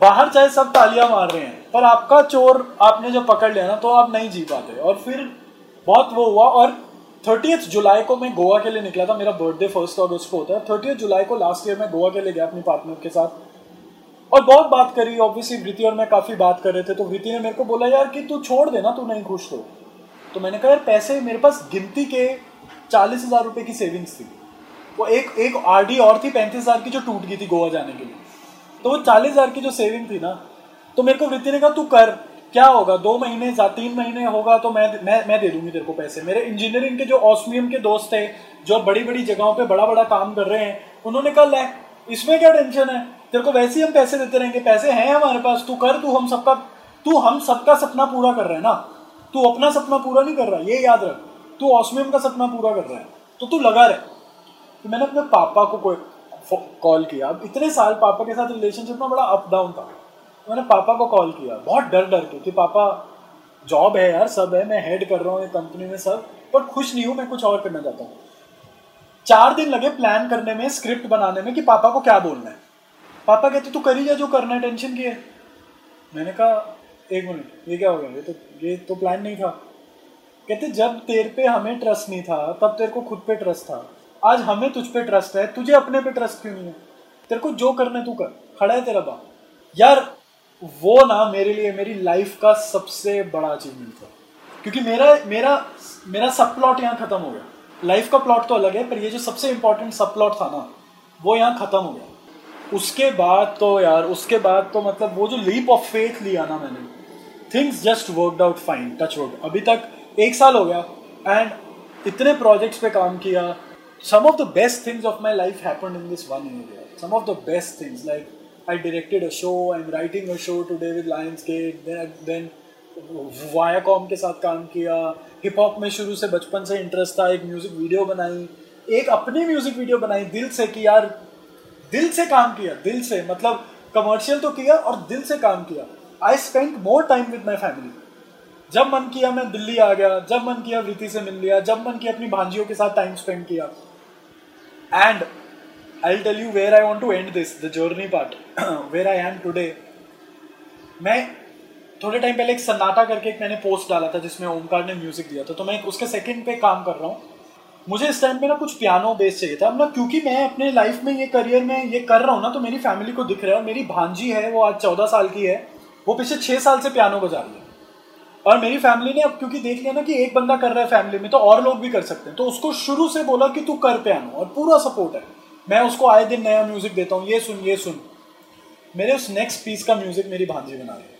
बाहर चाहे सब तालियाँ मार रहे हैं, पर आपका चोर आपने जब पकड़ लिया ना तो आप नहीं जी पाते। और फिर बहुत वो हुआ। और थर्टी जुलाई को मैं गोवा के लिए निकला था। मेरा बर्थडे फ़र्स्ट अगस्त को होता है। थर्टी जुलाई को लास्ट ईयर मैं गोवा के लिए गया अपनी पार्टनर के साथ। और बहुत बात करी ऑब्वियसली वृति और मैं काफ़ी बात कर रहे थे तो वृति ने मेरे को बोला, यार कि तू छोड़ देना तू नहीं खुश तो तो मैंने कहा, यार, पैसे मेरे पास गिनती के चालीस हज़ार रुपये की सेविंग्स थी। वो एक एक आरडी और थी पैंतीस हज़ार की जो टूट गई थी गोवा जाने के लिए। तो वो चालीस हज़ार की जो सेविंग थी ना तो मेरे को वृत्ति ने कहा, तू कर, क्या होगा? दो महीने या तीन महीने होगा तो मैं मैं मैं दे दूँगी तेरे को पैसे। मेरे इंजीनियरिंग के जो ऑस्मियम के दोस्त थे, जो बड़ी बड़ी जगहों पे बड़ा बड़ा काम कर रहे हैं, उन्होंने कहा, ले इसमें क्या टेंशन है? तेरे को वैसे ही हम पैसे देते रहेंगे। पैसे हैं हमारे पास। तू कर, तू हम सबका, तू हम सबका सपना पूरा कर रहा है ना? तू अपना सपना पूरा नहीं कर रहा, ये याद रख। तू ऑस्मियम का सपना पूरा कर रहा है। तो तू लगा रहे। तो मैंने अपने पापा को कॉल किया। अब इतने साल पापा के साथ रिलेशनशिप में बड़ा अप डाउन था। तो मैंने पापा को कॉल किया। बहुत डर डर के कि पापा जॉब है यार, सब है, मैं हेड कर रहा हूँ ये कंपनी में सब पर खुश नहीं हूँ, मैं कुछ और करना चाहता हूँ। चार दिन लगे प्लान करने में स्क्रिप्ट बनाने में कि पापा को क्या बोलना है। पापा कहते, तू करी जा, जो करना है टेंशन की है? मैंने कहा, एक मिनट ये क्या हो गया? ये तो ये तो प्लान नहीं था। कहते, जब तेरे पे हमें ट्रस्ट नहीं था, तब तेरे को खुद पे ट्रस्ट था। आज हमें तुझ पे ट्रस्ट है, तुझे अपने पे ट्रस्ट क्यों नहीं है? तेरे को जो करना है, तू कर। खड़ा है तेरा बाप। यार, वो ना मेरे लिए, मेरी लाइफ का सबसे बड़ा अचीवमेंट था। क्योंकि मेरा मेरा मेरा सब प्लॉट यहाँ खत्म हो गया। लाइफ का प्लॉट तो अलग है, पर ये जो सबसे इम्पोर्टेंट सब प्लॉट था ना, वो यहाँ खत्म हो गया। उसके बाद तो यार, उसके बाद तो मतलब वो जो लीप ऑफ़ फेथ लिया ना मैंने things just work out fine touch wood अभी तक एक साल हो गया एंड इतने प्रोजेक्ट्स पे काम किया। Some of the best things of my life happen in this one year some of the best things like I directed a show I am writing a show today with Lionsgate then Viacom के साथ काम किया हिप हॉप में शुरू से बचपन से इंटरेस्ट था, एक म्यूज़िक वीडियो बनाई, एक अपनी म्यूज़िक वीडियो बनाई, दिल से कि यार, दिल से काम किया, दिल से मतलब कमर्शियल तो किया और दिल से काम किया। I spend more time with my family जब मन किया मैं दिल्ली आ गया, जब मन किया वृति से मिल लिया, जब मन किया अपनी भांजियों के साथ टाइम स्पेंड किया। And I tell you where I want to end this the journey part where I am today मैं थोड़े टाइम पहले एक सन्नाटा करके एक मैंने पोस्ट डाला था जिसमें ओमकार ने म्यूज़िक दिया था तो मैं उसके सेकंड पे काम कर रहा हूँ। मुझे इस टाइम पे ना कुछ पियानो बेस चाहिए था। ना क्योंकि मैं अपने लाइफ में ये करियर में ये कर रहा हूँ ना तो मेरी फैमिली को दिख रहा है मेरी भांजी है, वो आज चौदह साल की है, वो पिछले छः साल से पियानो बजा रही है। और मेरी फैमिली ने अब क्योंकि देख लिया ना कि एक बंदा कर रहा है फैमिली में तो और लोग भी कर सकते हैं। तो उसको शुरू से बोला कि तू कर पियानो और पूरा सपोर्ट है। मैं उसको आए दिन नया म्यूज़िक देता हूँ, ये सुन ये सुन। मेरे उस नेक्स्ट पीस का म्यूज़िक मेरी भांजी बना रही है।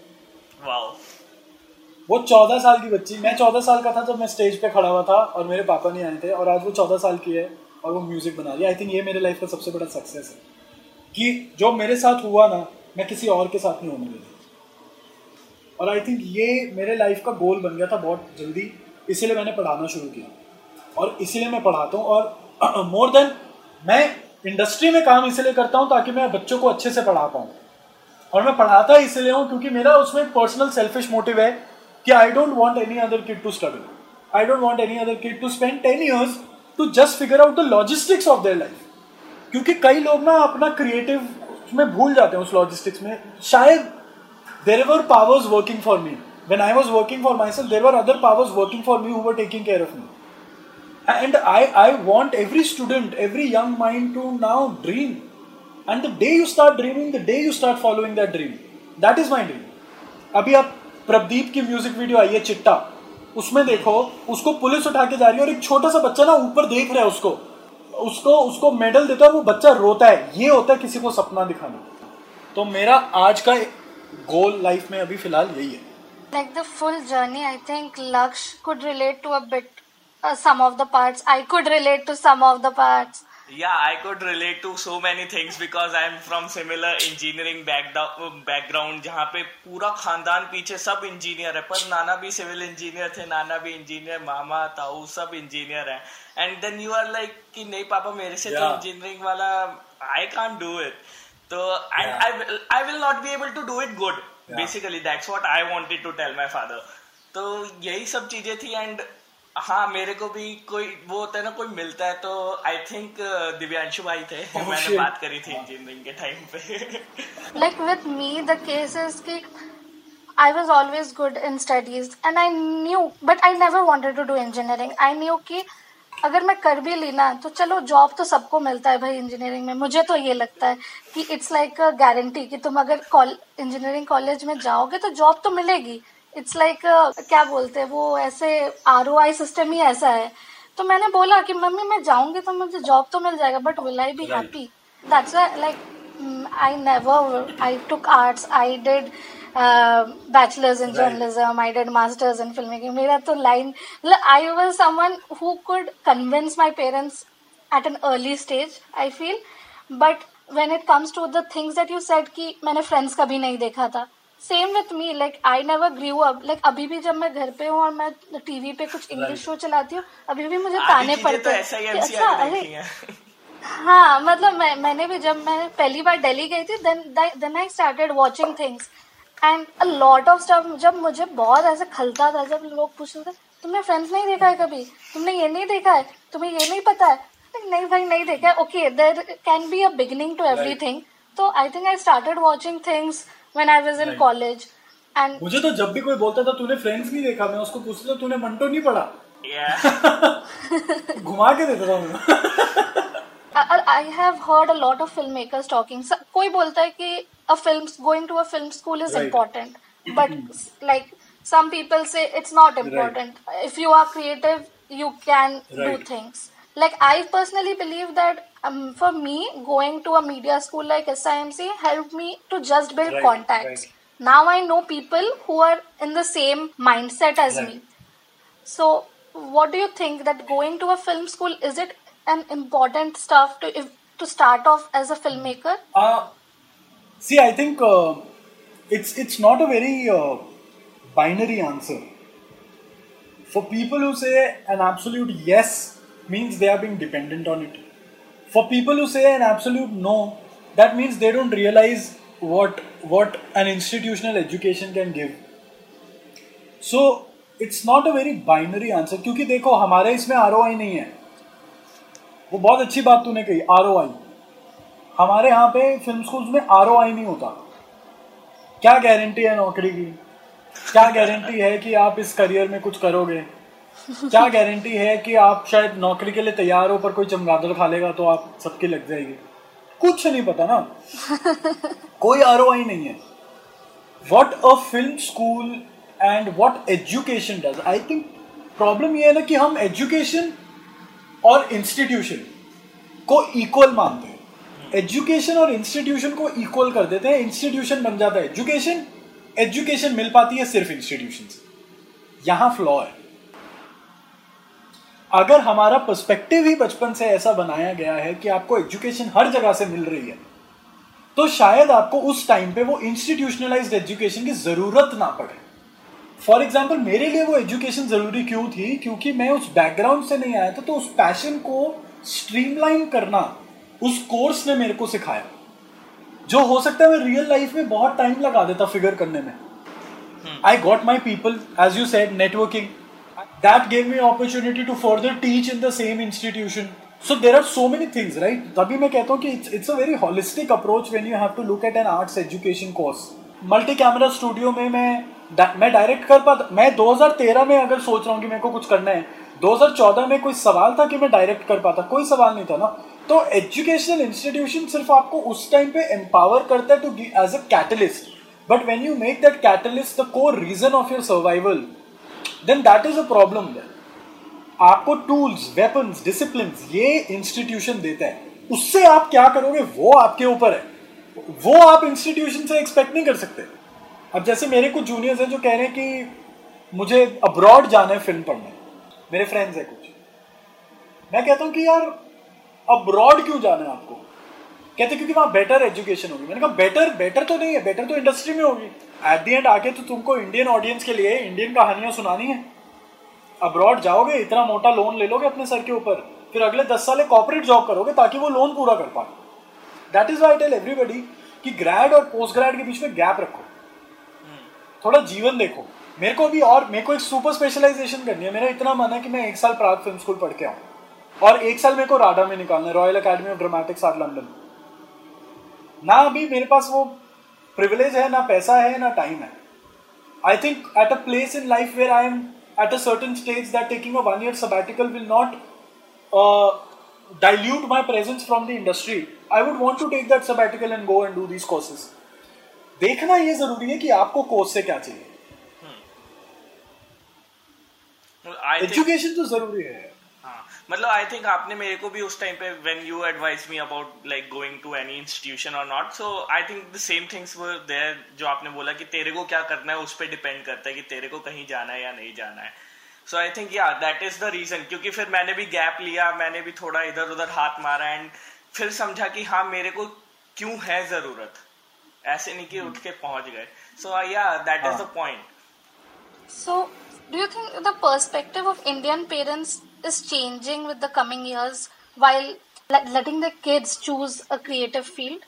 वो चौदह साल की बच्ची, मैं चौदह साल का था जब मैं स्टेज पे खड़ा हुआ था और मेरे पापा नहीं आए थे और आज वो चौदह साल की है और वो म्यूज़िक बना रही है। आई थिंक ये मेरे लाइफ का सबसे बड़ा सक्सेस है कि जो मेरे साथ हुआ ना, मैं किसी और के साथ नहीं होने देता। और आई थिंक ये मेरे लाइफ का गोल बन गया था बहुत जल्दी, इसीलिए मैंने पढ़ाना शुरू किया। और इसीलिए मैं पढ़ाता हूँ और मोर देन मैं इंडस्ट्री में काम इसलिए करता हूँ ताकि मैं बच्चों को अच्छे से पढ़ा पाऊँ। और मैं पढ़ाता इसलिए हूँ क्योंकि मेरा उसमें पर्सनल सेल्फिश मोटिव है कि I don't want any other kid to struggle I don't want any other kid to spend ten years to just figure out the logistics of their life क्योंकि कई लोग ना अपना क्रिएटिव में भूल जाते हैं उस लॉजिस्टिक्स में। शायद there were powers working for me when I was working for myself there are other powers working for me who're taking care of me and I I want every student every young mind to now dream And the day you start dreaming, the day you start following that dream. That is my dream. अभी आप प्रदीप की म्यूज़िक वीडियो आई है चिट्टा उसमें देखो उसको पुलिस उठा के जा रही है और एक छोटा सा बच्चा ना ऊपर देख रहा है उसको उसको उसको मेडल देता है वो बच्चा रोता है ये होता है किसी को सपना दिखाना तो मेरा आज का गोल लाइफ में अभी फ़िलहाल यही है like the full journey i think laksh could relate to a bit uh, some of the parts i could relate to some of the parts yeah i could relate to so many things because i'm from similar engineering um, background जहाँ पे पूरा खानदान पीछे सब इंजीनियर है पर नाना भी सिविल इंजीनियर थे नाना भी इंजीनियर मामा ताऊ सब इंजीनियर है। And then you are like की नहीं पापा मेरे से तो इंजीनियरिंग वाला आई कान डू इट तो I will not be able to do it good basically that's what I wanted to tell my father तो यही सब चीज़ें थी एंड. हाँ मेरे को भी कोई वो होता है ना कोई मिलता है तो आई थिंक uh, दिव्यांशु भाई थे oh, मैंने shit. बात करी थी इंजीनियरिंग के टाइम पे like with me the case is कि I was always good in studies and I knew but I never wanted to do engineering. I knew कि अगर मैं कर भी ली ना तो चलो जॉब तो सबको मिलता है भाई इंजीनियरिंग में मुझे तो ये लगता है कि इट्स लाइक अ गारंटी कि तुम अगर इंजीनियरिंग कॉलेज में जाओगे तो जॉब तो मिलेगी इट्स लाइक like, क्या बोलते हैं वो ऐसे आरओआई सिस्टम ही ऐसा है। तो मैंने बोला कि मम्मी मैं जाऊँगी तो मुझे जॉब तो मिल जाएगा but will I be happy that's like I never I took arts I did bachelors in journalism I did masters in film making मेरा तो line I was someone who could convince my parents at an early stage I feel but when it comes to the things that you set कि मैंने फ्रेंड्स कभी नहीं देखा था same with me like I never grew up like अभी भी जब मैं घर पे हूँ और मैं टीवी पे कुछ इंग्लिश शो चलाती हूँ अभी भी मुझे ताने तो पड़ते हैं अच्छा अरे हाँ। मतलब मैं मैंने भी जब मैं पहली बार दिल्ली गई थी then I started watching things and a lot of stuff जब मुझे बहुत ऐसे खलता था जब लोग पूछते थे तुमने फ्रेंड्स नहीं देखा है कभी? तुमने ये नहीं देखा है? तुम्हें ये नहीं पता है? नहीं भाई नहीं देखा है. Okay there can be a beginning to everything तो I think I started watching things when I was in college and मुझे तो जब भी कोई बोलता था तूने फ्रेंड्स नहीं देखा मैं उसको पूछता था तूने मंटो नहीं पढ़ा घुमा के देता था मैं I have heard a lot of film makers talking कोई बोलता है कि a film going to a film school is right. important but like some people say it's not important right. if you are creative you can right. do things like i personally believe that um, for me going to a media school like simc helped me to just build contacts. now i know people who are in the same mindset as me. So what do you think that going to a film school is it an important stuff to if, to start off as a filmmaker? Uh, See, I think uh, it's it's not a very uh, binary answer. For people who say an absolute yes means they are being dependent on it. For people who say an absolute no, that means they don't realize what what an institutional education can give. So it's not a very binary answer क्योंकि देखो हमारे इसमें आर नहीं है वो बहुत अच्छी बात तूने कही आर हमारे यहाँ पे फ़िल्म स्कूल्स में आर नहीं होता क्या गारंटी है नौकरी की क्या गारंटी है कि आप इस करियर में कुछ करोगे क्या गारंटी है कि आप शायद नौकरी के लिए तैयार हो पर कोई चमगादड़ खा लेगा तो आप सबकी लग जाएगी। कुछ नहीं पता ना। कोई आर नहीं है। What a film school and what education does I think problem ये है ना कि हम एजुकेशन और इंस्टीट्यूशन को इक्वल मानते हैं। एजुकेशन और इंस्टीट्यूशन को इक्वल कर देते हैं। इंस्टीट्यूशन बन जाता है एजुकेशन एजुकेशन मिल पाती है सिर्फ़ इंस्टीट्यूशन से। यहाँ फ्लॉ है। अगर हमारा पर्सपेक्टिव ही बचपन से ऐसा बनाया गया है कि आपको एजुकेशन हर जगह से मिल रही है तो शायद आपको उस टाइम पे वो इंस्टीट्यूशनलाइज्ड एजुकेशन की ज़रूरत ना पड़े। फॉर एग्ज़ाम्पल मेरे लिए वो एजुकेशन ज़रूरी क्यों थी? क्योंकि मैं उस बैकग्राउंड से नहीं आया था तो उस पैशन को स्ट्रीमलाइन करना उस कोर्स ने मेरे को सिखाया। जो हो सकता है मैं रियल लाइफ में बहुत टाइम लगा देता फिगर करने में। I got my people as you said networking that gave me opportunity to further teach in the same institution so there are so many things right तभी मैं कहता हूँ कि it's it's a very holistic approach when you have to look at an arts education course multi camera studio में मैं मैं डायरेक्ट कर पाता मैं 2013 में अगर सोच रहा हूँ कि मेरे को कुछ करना है 2014 में कोई सवाल था कि मैं डायरेक्ट कर पाता, कोई सवाल नहीं था ना। तो एजुकेशनल इंस्टीट्यूशन सिर्फ़ आपको उस टाइम पे एम्पावर करता है to as a catalyst but when you make that catalyst the core reason of your survival then that is a problem आपको टूल्स वेपन डिसिप्लिन ये इंस्टीट्यूशन देता है। उससे आप क्या करोगे? वो आपके ऊपर है। वो आप इंस्टीट्यूशन से एक्सपेक्ट नहीं कर सकते। अब जैसे मेरे कुछ जूनियर्स हैं जो कह रहे हैं कि मुझे अब्रॉड जाना है फ़िल्म पढ़ने। मेरे फ्रेंड्स हैं कुछ। मैं कहता हूँ कि यार अब्रॉड क्यों जाना है आपको? कहते क्योंकि वहाँ बेटर एजुकेशन होगी। मैंने कहा बेटर बेटर तो नहीं है। बेटर तो इंडस्ट्री में होगी। एट दी एंड आके तो तुमको इंडियन ऑडियंस के लिए इंडियन कहानियाँ सुनानी है। अब्रॉड जाओगे, इतना मोटा लोन ले लोगे अपने सर के ऊपर, फिर अगले दस साल कॉपरेट जॉब करोगे ताकि वो लोन पूरा कर पाए। That is why tell everybody कि ग्रेड और पोस्ट ग्रेड के बीच में गैप रखो। थोड़ा जीवन देखो। मेरे को भी और, मेरे को एक सुपर स्पेशलाइजेशन करनी है। मेरा इतना मन है कि मैं एक साल प्राग फ़िल्म स्कूल पढ़ के आऊँ। और एक साल मेरे को राडा में निकालना है Royal Academy of Dramatics Art London ना अभी मेरे पास वो प्रिविलेज है ना पैसा है ना टाइम है I think at a place in life where I am at a certain stage that taking a one year sabbatical will not dilute my presence from the industry i would want to take that sabbatical and go and do these courses. देखना ये ज़रूरी है कि आपको कोर्स से क्या चाहिए। एजुकेशन तो ज़रूरी हाँ। मतलब आई थिंक आपने मेरे को भी उस टाइम पे when you advise me about like going to any institution or not so I think the same things were there जो आपने बोला कि तेरे को क्या करना है उस पर डिपेंड करता है कि तेरे को कहीं जाना है या नहीं जाना है। So I think yeah that is the reason क्योंकि फिर मैंने भी गैप लिया मैंने भी थोड़ा इधर उधर हाथ मारा एंड फिर समझा कि हाँ मेरे को क्यों है ज़रूरत? ऐसे नहीं कि उठ के पहुँच गए। So yeah that is the point so do you think the perspective of Indian parents is changing with the coming years while letting the kids choose a creative field?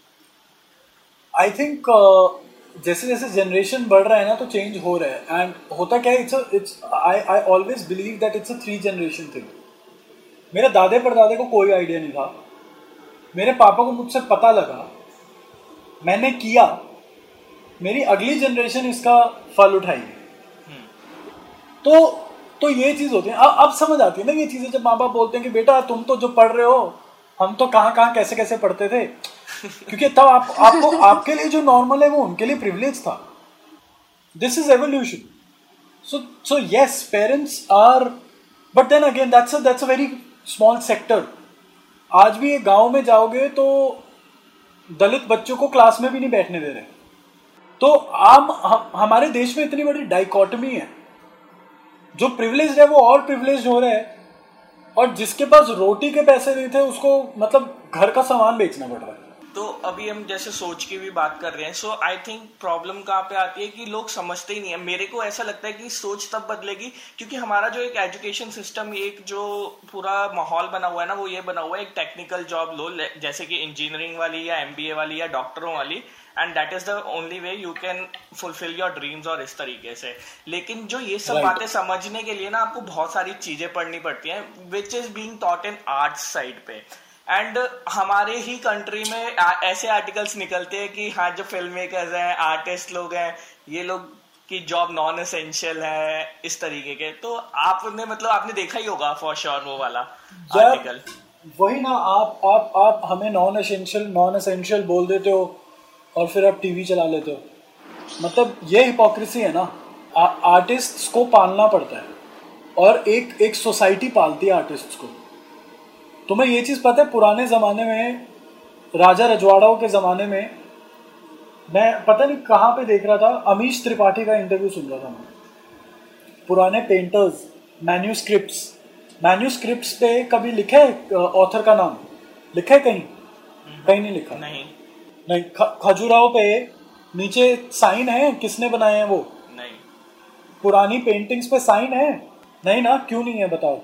I think जैसे जैसे जनरेशन बढ़ रहा है ना तो चेंज हो रहा है। एंड होता क्या है it's it's I I always believe that it's a three generation thing मेरे दादे परदादे को कोई आइडिया नहीं था। मेरे पापा को मुझसे पता लगा। मैंने किया। मेरी अगली जनरेशन इसका फल उठाएगी। तो तो ये चीज़ होती है। अब अब समझ आती है ना ये चीज़ें जब माँ बाप बोलते हैं कि बेटा तुम तो जो पढ़ रहे हो हम तो कहाँ कहाँ कैसे कैसे पढ़ते थे? क्योंकि तब आप आपको आपके लिए जो नॉर्मल है वो उनके लिए प्रिविलेज था। This is evolution so so yes parents are but then again that's that's a very small sector आज भी एक गाँव में जाओगे तो दलित बच्चों को क्लास में भी नहीं बैठने दे रहे। तो आम हम, हमारे देश में इतनी बड़ी डाइकॉटमी है। जो प्रिविलेज है, वो और प्रिविलेज हो रहे हैं। और जिसके पास रोटी के पैसे नहीं थे, उसको मतलब घर का सामान बेचना पड़ रहा है। तो अभी हम जैसे सोच की भी बात कर रहे हैं सो आई थिंक प्रॉब्लम कहाँ पे आती है कि लोग समझते ही नहीं है। मेरे को ऐसा लगता है कि सोच तब बदलेगी, क्योंकि हमारा जो एक एजुकेशन सिस्टम एक जो पूरा माहौल बना हुआ है ना, वो ये बना हुआ है, एक टेक्निकल जॉब लो जैसे कि इंजीनियरिंग वाली या एमबीए वाली या डॉक्टरों वाली and that is the only way you can fulfil your dreams और इस तरीके से। लेकिन जो ये सब right. बातें समझने के लिए ना आपको बहुत सारी चीज़ें पढ़नी पड़ती हैं which is being taught in art side पे। एंड हमारे ही कंट्री में ऐसे आर्टिकल्स निकलते हैं कि हाँ जो फ़िल्म मेकर्स हैं आर्टिस्ट लोग हैं ये लोग की जॉब नॉन एसेंशियल है इस तरीके के। तो आपने मतलब आपने देखा ही होगा फॉर श्योर वो वाला आर्टिकल वही ना आप आप आप हमें नॉन एसेंशियल नॉन एसेंशियल बोल देते हो और फिर आप टीवी चला लेते हो। मतलब ये हिपोक्रेसी है ना आर्टिस्ट को पालना पड़ता है। और एक एक सोसाइटी पालती है आर्टिस्ट को। तुम्हें ये चीज़ पता है, पुराने ज़माने में, राजा रजवाड़ाओं के ज़माने में, मैं पता नहीं कहाँ पे देख रहा था, अमीश त्रिपाठी का इंटरव्यू सुन रहा था मैं। पुराने पेंटर्स मैन्यूस्क्रिप्ट्स मैन्यूस्क्रिप्ट्स पे कभी लिखा है ऑथर का नाम? लिखा है कहीं? कहीं नहीं लिखा। नहीं। नहीं खजुराहो पे नीचे साइन है? किसने बनाए हैं वो? नहीं। पुरानी पेंटिंग्स पे साइन है? नहीं ना? क्यों नहीं है बताओ।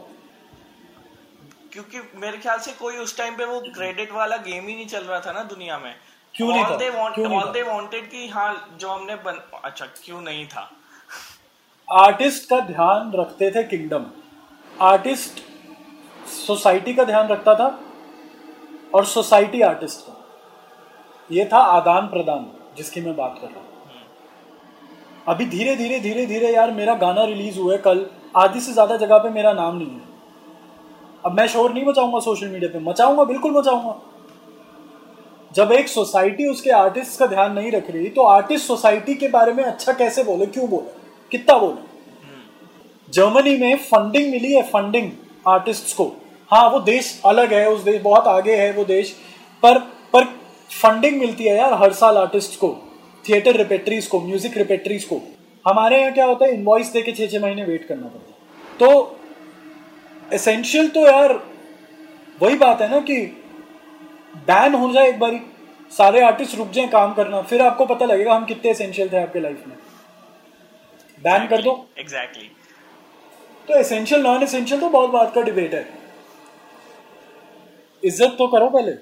क्योंकि मेरे ख्याल से कोई उस टाइम पे वो क्रेडिट वाला गेम ही नहीं चल रहा था ना दुनिया में। क्यों नहीं था? they want- क्यों नहीं all था? they wanted कि हाँ जो हमने बन अच्छा क्यों नहीं था? आर्टिस्ट का ध्यान रखते थे किंगडम आर्टिस्ट सोसाइटी का ध्यान रखता था? और सोसाइटी आर्टिस्ट का ये था आदान प्रदान, जिसकी मैं बात कर रहा हूँ। अभी धीरे धीरे धीरे धीरे यार मेरा गाना रिलीज़ हुआ है कल। आधी से ज़्यादा जगह पे मेरा नाम नहीं है। अब मैं शोर नहीं मचाऊँगा सोशल मीडिया पे। मचाऊँगा, बिल्कुल मचाऊँगा। जब एक सोसाइटी उसके आर्टिस्ट का ध्यान नहीं रख रही तो आर्टिस्ट सोसाइटी के बारे में अच्छा कैसे बोले, क्यों बोले? कितना बोले? जर्मनी में फंडिंग मिली है फंडिंग आर्टिस्ट को। हाँ वो देश अलग है, उस देश बहुत आगे है वो देश। पर पर फंडिंग मिलती है यार हर साल आर्टिस्ट को थिएटर रिपेटरीज को म्यूज़िक रिपेटरीज को। हमारे यहाँ क्या होता है इन्वॉइस दे के छः छः महीने वेट करना पड़ता है। तो एसेंशियल तो यार वही बात है ना कि बैन हो जाए एक बारी सारे आर्टिस्ट रुक जाए काम करना फिर आपको पता लगेगा हम कितने एसेंशियल थे आपके लाइफ में। बैन कर दो। एग्जैक्टली तो एसेंशियल नॉन एसेंशियल तो बहुत बात का डिबेट है। इज़्ज़त तो करो पहले।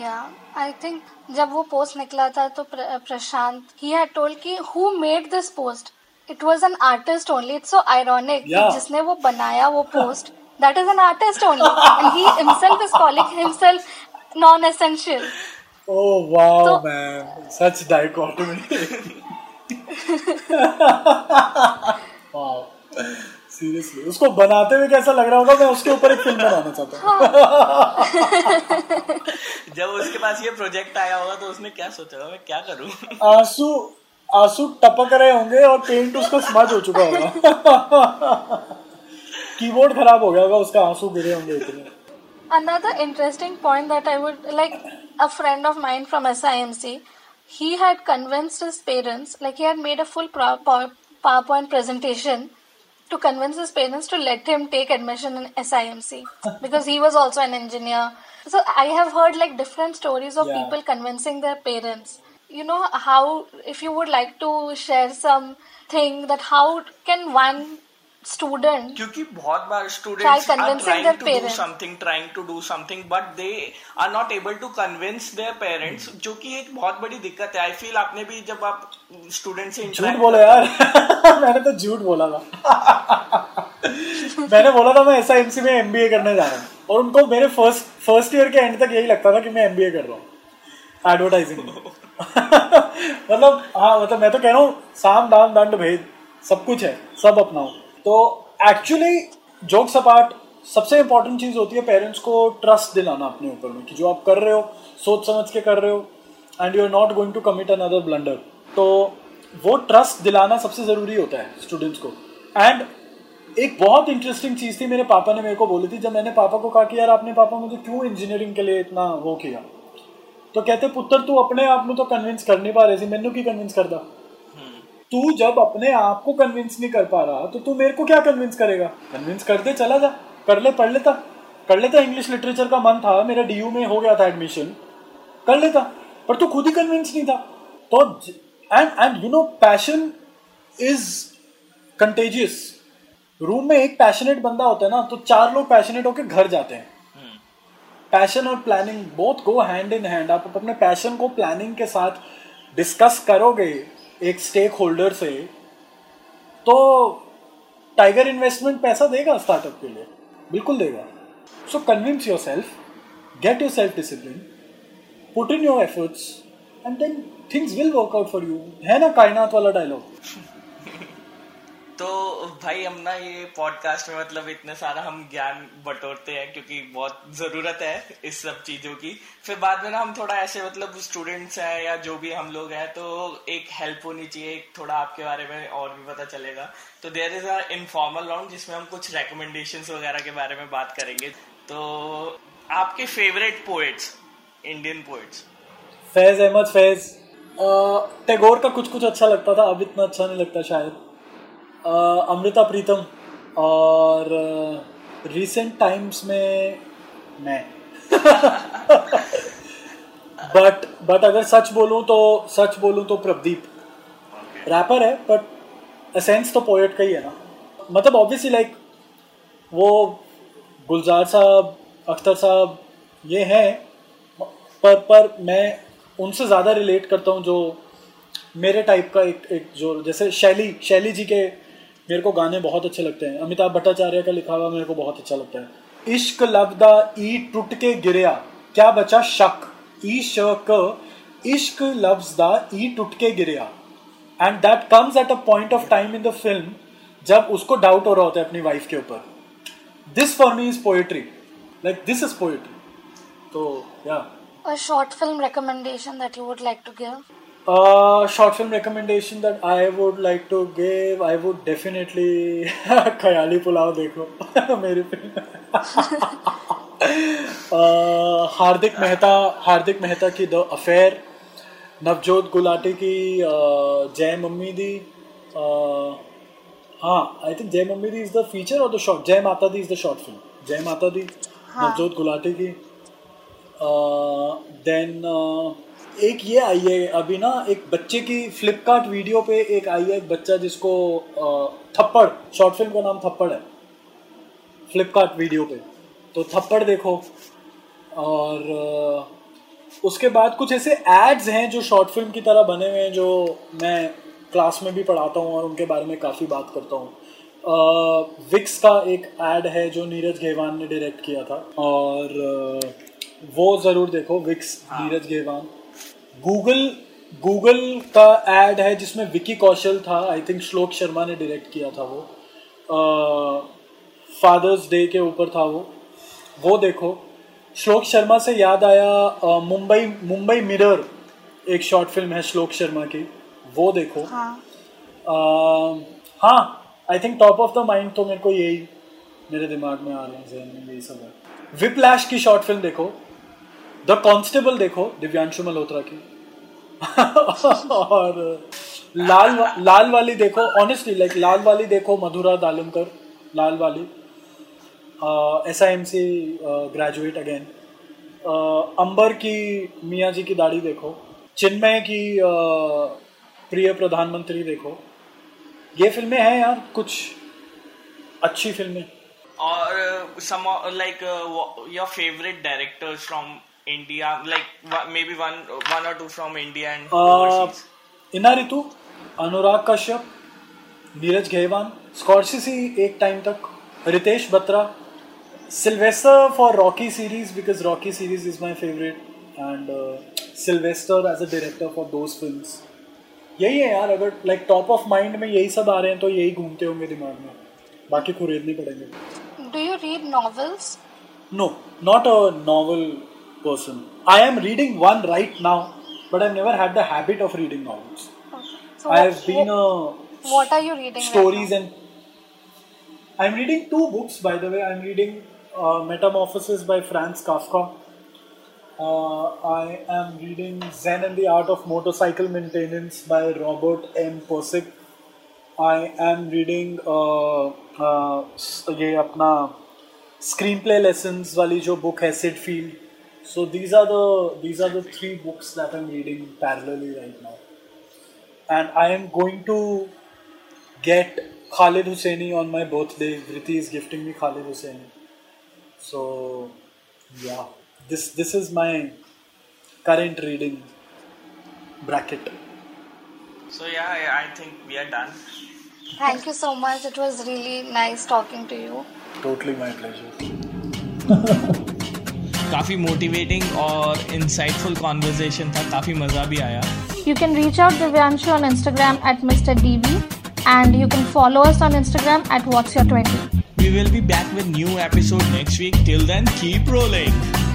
या। आई थिंक जब वो पोस्ट निकला था तो प्र, प्रशांत ही हैड टोल्ड कि who made this post it was an artist only it's so ironic जिसने वो बनाया वो post that is an artist only and he himself is calling himself non essential oh wow man such dichotomy wow seriously उसको बनाते हुए कैसा लग रहा होगा? मैं उसके ऊपर एक फ़िल्म बनाना चाहता हूँ। जब उसके पास ये प्रोजेक्ट आया होगा तो उसने क्या सोचा होगा मैं क्या करूँ आँसू आँसू टपक रहे होंगे और पेंट उसका स्मज हो चुका होगा कीबोर्ड खराब हो गया होगा उसका आँसू गिरे होंगे इतने Another interesting point that I would like a friend of mine from SIMC, he had convinced his parents, like he had made a full PowerPoint presentation to convince his parents to let him take admission in SIMC because he was also an engineer. So I have heard like different stories of Yeah. people convincing their parents. You know how, if you would like to share something that how can one student क्योंकि बहुत बार students are trying to do. Something trying to do something but they are not able to convince their parents जो कि एक बहुत बड़ी दिक्कत है। आई फील आपने भी जब आप स्टूडेंट से झूठ बोला यार। मैंने तो झूठ बोला था। मैंने बोला था मैं एस में एमबीए करने जा रहा हूँ। और उनको मेरे फ़र्स्ट फ़र्स्ट ईयर के एंड तक यही लगता था कि मैं एमबीए कर रहा हूँ। एडवर्टाइजिंग मतलब हाँ मतलब मैं तो कह रहा हूँ साम दाम दंड भेद सब कुछ है सब अपनाओ। तो एक्चुअली जोक्स अपार्ट सबसे इंपॉर्टेंट चीज़ होती है पेरेंट्स को ट्रस्ट दिलाना अपने ऊपर में कि जो आप कर रहे हो, सोच समझ के कर रहे हो and you are not going to commit another blunder तो वो ट्रस्ट दिलाना सबसे ज़रूरी होता है स्टूडेंट्स को. एंड एक बहुत इंटरेस्टिंग चीज़ थी, मेरे पापा ने मेरे को बोली थी, जब मैंने पापा को कहा कि यार, आपने पापा मुझे क्यों इंजीनियरिंग के लिए इतना वो किया? तो कहते, पुत्र, तू अपने आप में तो कन्विंस कर नहीं पा रही थी, मैनू की कन्विंस करदा तू जब अपने आप को कन्विंस नहीं कर पा रहा तो तू मेरे को क्या कन्विंस करेगा? कन्विंस कर दे चला जा। कर ले पढ़ लेता। कर लेता इंग्लिश लिटरेचर का मन था मेरा डीयू में हो गया था एडमिशन कर लेता पर तू खुद ही कन्विंस नहीं था। तो and and you know passion is contagious room में एक पैशनेट बंदा होता है ना तो चार लोग पैशनेट होकर घर जाते हैं। पैशन और planning both go hand in hand आप अपने पैशन को प्लानिंग के साथ डिस्कस करोगे एक स्टेक होल्डर से तो टाइगर इन्वेस्टमेंट पैसा देगा स्टार्टअप के लिए? बिल्कुल देगा। So convince yourself get yourself discipline put in your efforts and then things will work out for you है ना, कायनात वाला डायलॉग तो भाई हम ना ये पॉडकास्ट में मतलब इतने सारा हम ज्ञान बटोरते हैं क्योंकि बहुत ज़रूरत है इस सब चीज़ों की। फिर बाद में ना हम थोड़ा ऐसे मतलब स्टूडेंट्स हैं या जो भी हम लोग हैं तो एक हेल्प होनी चाहिए, एक थोड़ा आपके बारे में और भी पता चलेगा। तो there is a informal round जिसमें हम कुछ रिकमेंडेशन वगैरह के बारे में बात करेंगे। तो आपके favourite poets Indian poets Faiz, Ahmad Faiz. Tagore का कुछ कुछ अच्छा लगता था, अब इतना अच्छा नहीं लगता शायद। अमृता प्रीतम और रिसेंट टाइम्स में मैं। बट बट अगर सच बोलूँ तो सच बोलूँ तो प्रदीप। रैपर है बट एसेंस तो पोएट का ही है ना। मतलब ऑब्वियसली लाइक वो गुलजार साहब अख्तर साहब ये हैं पर पर मैं उनसे ज़्यादा रिलेट करता हूँ जो मेरे टाइप का एक एक जो जैसे शैली शैली जी के मेरे को गाने बहुत अच्छे लगते हैं। अमिताभ भट्टाचार्य का लिखा हुआ मेरे को बहुत अच्छा लगता है। इश्क लबदा ई टूट के गिरया, क्या बचा शक? ई शक इश्क लफ्ज दा ई टूट के गिरया। And that comes at a point of time in the film जब उसको डाउट हो रहा होता है अपनी वाइफ के ऊपर। This for me is poetry like this is poetry तो yeah A short film recommendation that you would like to give? Uh, short film recommendation that I would like to give, I would definitely Khayali Pulao देखो मेरी फ़िल्म uh, हार्दिक मेहता हार्दिक मेहता की द अफेयर नवजोत गुलाटी की जय मम्मी दी हाँ I think Jai Mummy Di is the feature और the short Jai Mata Di is the short film Jai Mata Di. Navjot Gulati की देन uh, एक ये आई है अभी ना एक बच्चे की फ्लिपकार्ट वीडियो पे एक आई है एक बच्चा जिसको थप्पड़ शॉर्ट फ़िल्म का नाम थप्पड़ है। फ्लिपकार्ट वीडियो पे। तो थप्पड़ देखो। और उसके बाद कुछ ऐसे एड्स हैं जो शॉर्ट फ़िल्म की तरह बने हुए हैं जो मैं क्लास में भी पढ़ाता हूँ और उनके बारे में काफ़ी बात करता हूँ। विक्स का एक एड है जो नीरज घेवान ने डायरेक्ट किया था। और वो ज़रूर देखो विक्स हाँ। नीरज घेवान गूगल गूगल का एड है जिसमें विकी कौशल था आई थिंक श्लोक शर्मा ने डायरेक्ट किया था वो। फादर्स uh, डे के ऊपर था वो। वो देखो श्लोक शर्मा से याद आया मुंबई मुंबई मिरर एक शॉर्ट फ़िल्म है श्लोक शर्मा की। वो देखो। हाँ। I think top of the mind तो मेरे को यही मेरे दिमाग में आ रहे हैं जहन में यही सब है। विपलैश की शॉर्ट फ़िल्म देखो। द कॉन्स्टेबल देखो दिव्यांशु मल्होत्रा की। और लाल लाल वाली देखो ऑनेस्टली लाइक लाल वाली देखो, मधुरा दालमकर, लाल वाली। S I M C graduate again Amber की, मियाँ जी की दाढ़ी देखो। चिन्मय की प्रिय प्रधानमंत्री देखो। ये फ़िल्में हैं यार, कुछ अच्छी फ़िल्में। और some like your favourite directors from India, like maybe one one or two from India and uh, overseas? Inaritu, Anurag Kashyap Neeraj Ghaywan Scorsese एक टाइम तक Ritesh Batra Sylvester for Rocky series because Rocky series is my favourite and Sylvester as a director for those film यही है यार अगर लाइक टॉप ऑफ़ माइंड में यही सब आ रहे हैं तो यही घूमते होंगे दिमाग में। बाकी खरीदने पड़ेंगे do you read novels no not a novel person. I am reading one right now, but I've never had the habit of reading novels. Okay. So I have been a. What are you reading? Stories right and. I'm reading two books, by the way. I'm reading uh, Metamorphosis by Franz Kafka. Uh, I am reading Zen and the Art of Motorcycle Maintenance by Robert M. Persick. I am reading uh, uh, ये अपना स्क्रीन प्ले लेसन वाली जो बुक है Sid field so these are the these are the three books that I'm reading parallelly right now, and I am going to get Khalid Husseini on my birthday. Vriti is gifting me Khalid Husseini. So yeah, this this is my current reading bracket. So yeah, I think we are done. Thank you so much. It was really nice talking to you. Totally my pleasure. काफ़ी मोटिवेटिंग और इंसाइटफुल कॉन्वर्जेशन था काफ़ी मज़ा भी आया। You can reach out Divyanshu on Instagram at Mr D V and you can follow us on Instagram at what's your twenty we will be back with new episode next week till then keep rolling